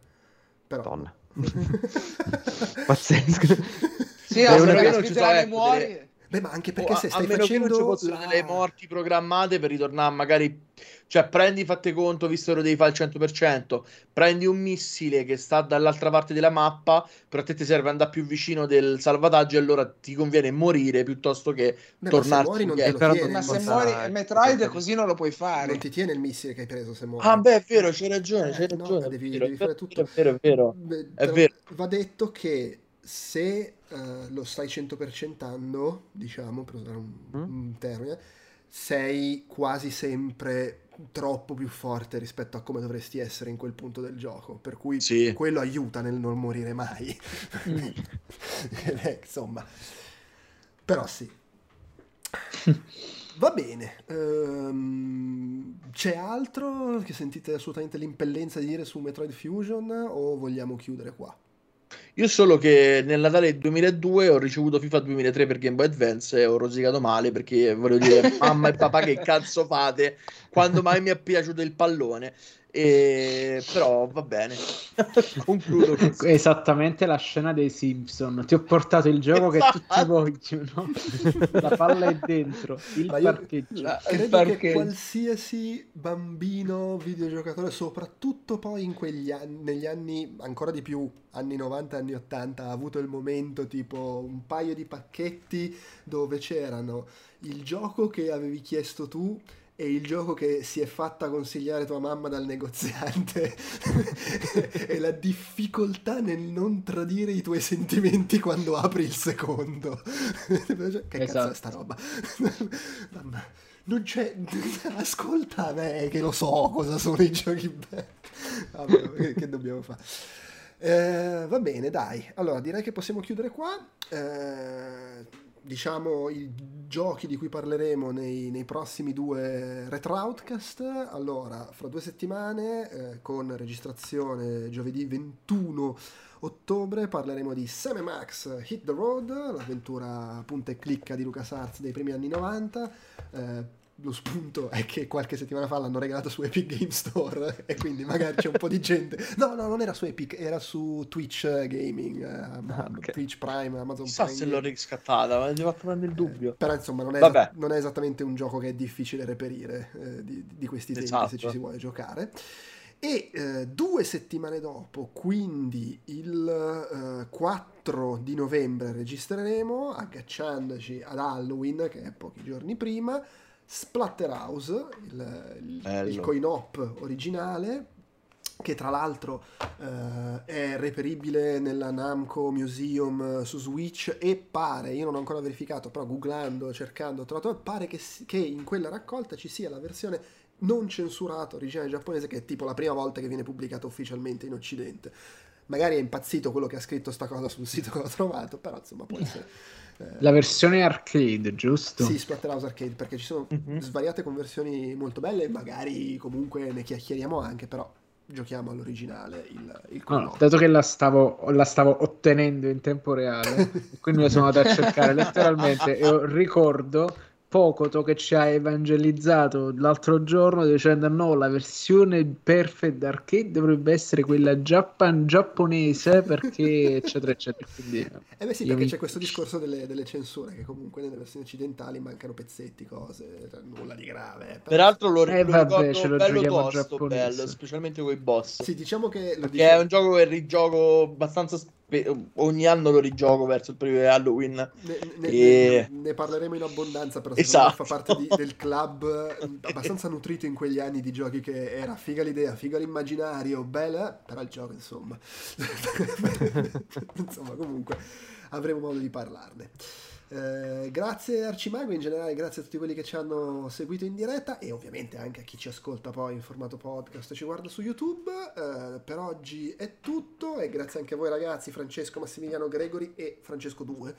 Però... Donna. Pazzesco. Sì, no, se non muori... Beh, ma anche perché oh, se stai a facendo... non ci possono la... delle morti programmate per ritornare magari cioè, prendi, fate conto, visto che lo devi fare al 100%, prendi un missile che sta dall'altra parte della mappa, però a te ti serve andare più vicino del salvataggio e allora ti conviene morire piuttosto che Beh, tornarti ma se muori, ma se muori Metroid così non lo puoi fare. Non ti tiene il missile che hai preso se muori. Ah, beh, è vero, c'hai ragione, c'hai eh, ragione. No, devi, vero, devi fare tutto. È vero, è vero. Beh, è vero. Va detto che se uh, lo stai 100%ando, diciamo, per usare un, mm? un termine, sei quasi sempre troppo più forte rispetto a come dovresti essere in quel punto del gioco. Per cui sì. quello aiuta nel non morire mai. Mm. Eh, insomma, però sì. Va bene. Um, c'è altro che sentite assolutamente l'impellenza di dire su Metroid Fusion o vogliamo chiudere qua? Io solo che nel Natale 2002 ho ricevuto FIFA 2003 per Game Boy Advance e ho rosicato male perché voglio dire, mamma e papà che cazzo fate? Quando mai mi è piaciuto il pallone? E... Però va bene, concludo così. Esattamente la scena dei Simpson. Ti ho portato il gioco esatto. che tutti vogliono. la palla è dentro. Il Ma parcheggio. La, credo parcheggio. che qualsiasi bambino videogiocatore, soprattutto poi in quegli anni, negli anni ancora di più, anni 90, anni 80, ha avuto il momento tipo un paio di pacchetti dove c'erano il gioco che avevi chiesto tu e il gioco che si è fatta consigliare tua mamma dal negoziante e la difficoltà nel non tradire i tuoi sentimenti quando apri il secondo. che esatto. cazzo è sta roba? Mamma, non c'è... Ascolta me che lo so cosa sono i giochi belli. Vabbè, che, che dobbiamo fare? Eh, va bene, dai. Allora, direi che possiamo chiudere qua. Eh, diciamo i giochi di cui parleremo nei, nei prossimi due retro outcast. Allora fra due settimane eh, con registrazione giovedì 21 ottobre parleremo di Sam Max Hit the Road l'avventura punta e clicca di LucasArts dei primi anni 90 eh, lo spunto è che qualche settimana fa l'hanno regalato su Epic Game Store e quindi magari c'è un po' di gente. No, no, non era su Epic, era su Twitch Gaming, eh, ah, okay. Twitch Prime, Amazon Chissà Prime. se l'ho riscattata, ma mi fatto prendere il dubbio. Eh, però insomma non è, es- non è, esattamente un gioco che è difficile reperire eh, di, di, questi tempi esatto. se ci si vuole giocare. E eh, due settimane dopo, quindi il 4 4 di novembre registreremo, agganciandoci ad Halloween, che è pochi giorni prima, Splatterhouse, il, il, il coin-op originale, che tra l'altro eh, è reperibile nella Namco Museum su Switch e pare, io non ho ancora verificato, però googlando, cercando, ho trovato, pare che, che in quella raccolta ci sia la versione non censurata originale giapponese che è tipo la prima volta che viene pubblicata ufficialmente in occidente. Magari è impazzito quello che ha scritto sta cosa sul sito che ho trovato, però insomma può essere... La versione arcade, giusto? Sì, Splatterhouse Arcade, perché ci sono mm-hmm. svariate conversioni molto belle, magari comunque ne chiacchieriamo anche, però giochiamo all'originale il, il no, dato che la stavo, la stavo, ottenendo in tempo reale quindi la sono andato a cercare letteralmente e ricordo Pocoto che ci ha evangelizzato l'altro giorno dicendo no, la versione perfect arcade dovrebbe essere quella Japan giapponese perché eccetera eccetera. Quindi, eh beh sì, perché mi... c'è questo discorso delle, delle, censure che comunque nelle versioni occidentali mancano pezzetti, cose, cioè, nulla di grave. Però... Peraltro lo, eh, lo vabbè, ce lo bello tosto, bello, specialmente con i boss. Sì, diciamo che... Lo dice... è un gioco che rigioco abbastanza ogni anno lo rigioco verso il periodo di Halloween. Ne, ne, e... ne, ne parleremo in abbondanza, però esatto. fa parte di, del club abbastanza nutrito in quegli anni di giochi che era figa l'idea, figa l'immaginario, bella, però il gioco insomma. insomma, comunque avremo modo di parlarne. Eh, grazie Arcimago, in generale grazie a tutti quelli che ci hanno seguito in diretta e ovviamente anche a chi ci ascolta poi in formato podcast e ci guarda su YouTube. Eh, per oggi è tutto e grazie anche a voi ragazzi, Francesco, Massimiliano Gregori e Francesco 2.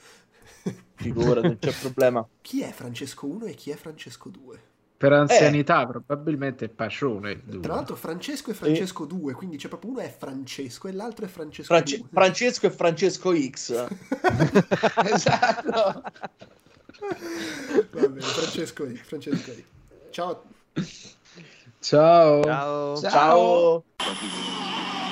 Figura, non c'è problema. Chi è Francesco 1 e chi è Francesco 2? Per anzianità, eh. probabilmente è Pacione. Tra l'altro, Francesco e Francesco 2, quindi c'è proprio uno è Francesco e l'altro è Francesco France- 2. Francesco e Francesco X. esatto. Va bene, Francesco X. Francesco X. Ciao. Ciao. Ciao. Ciao. Ciao.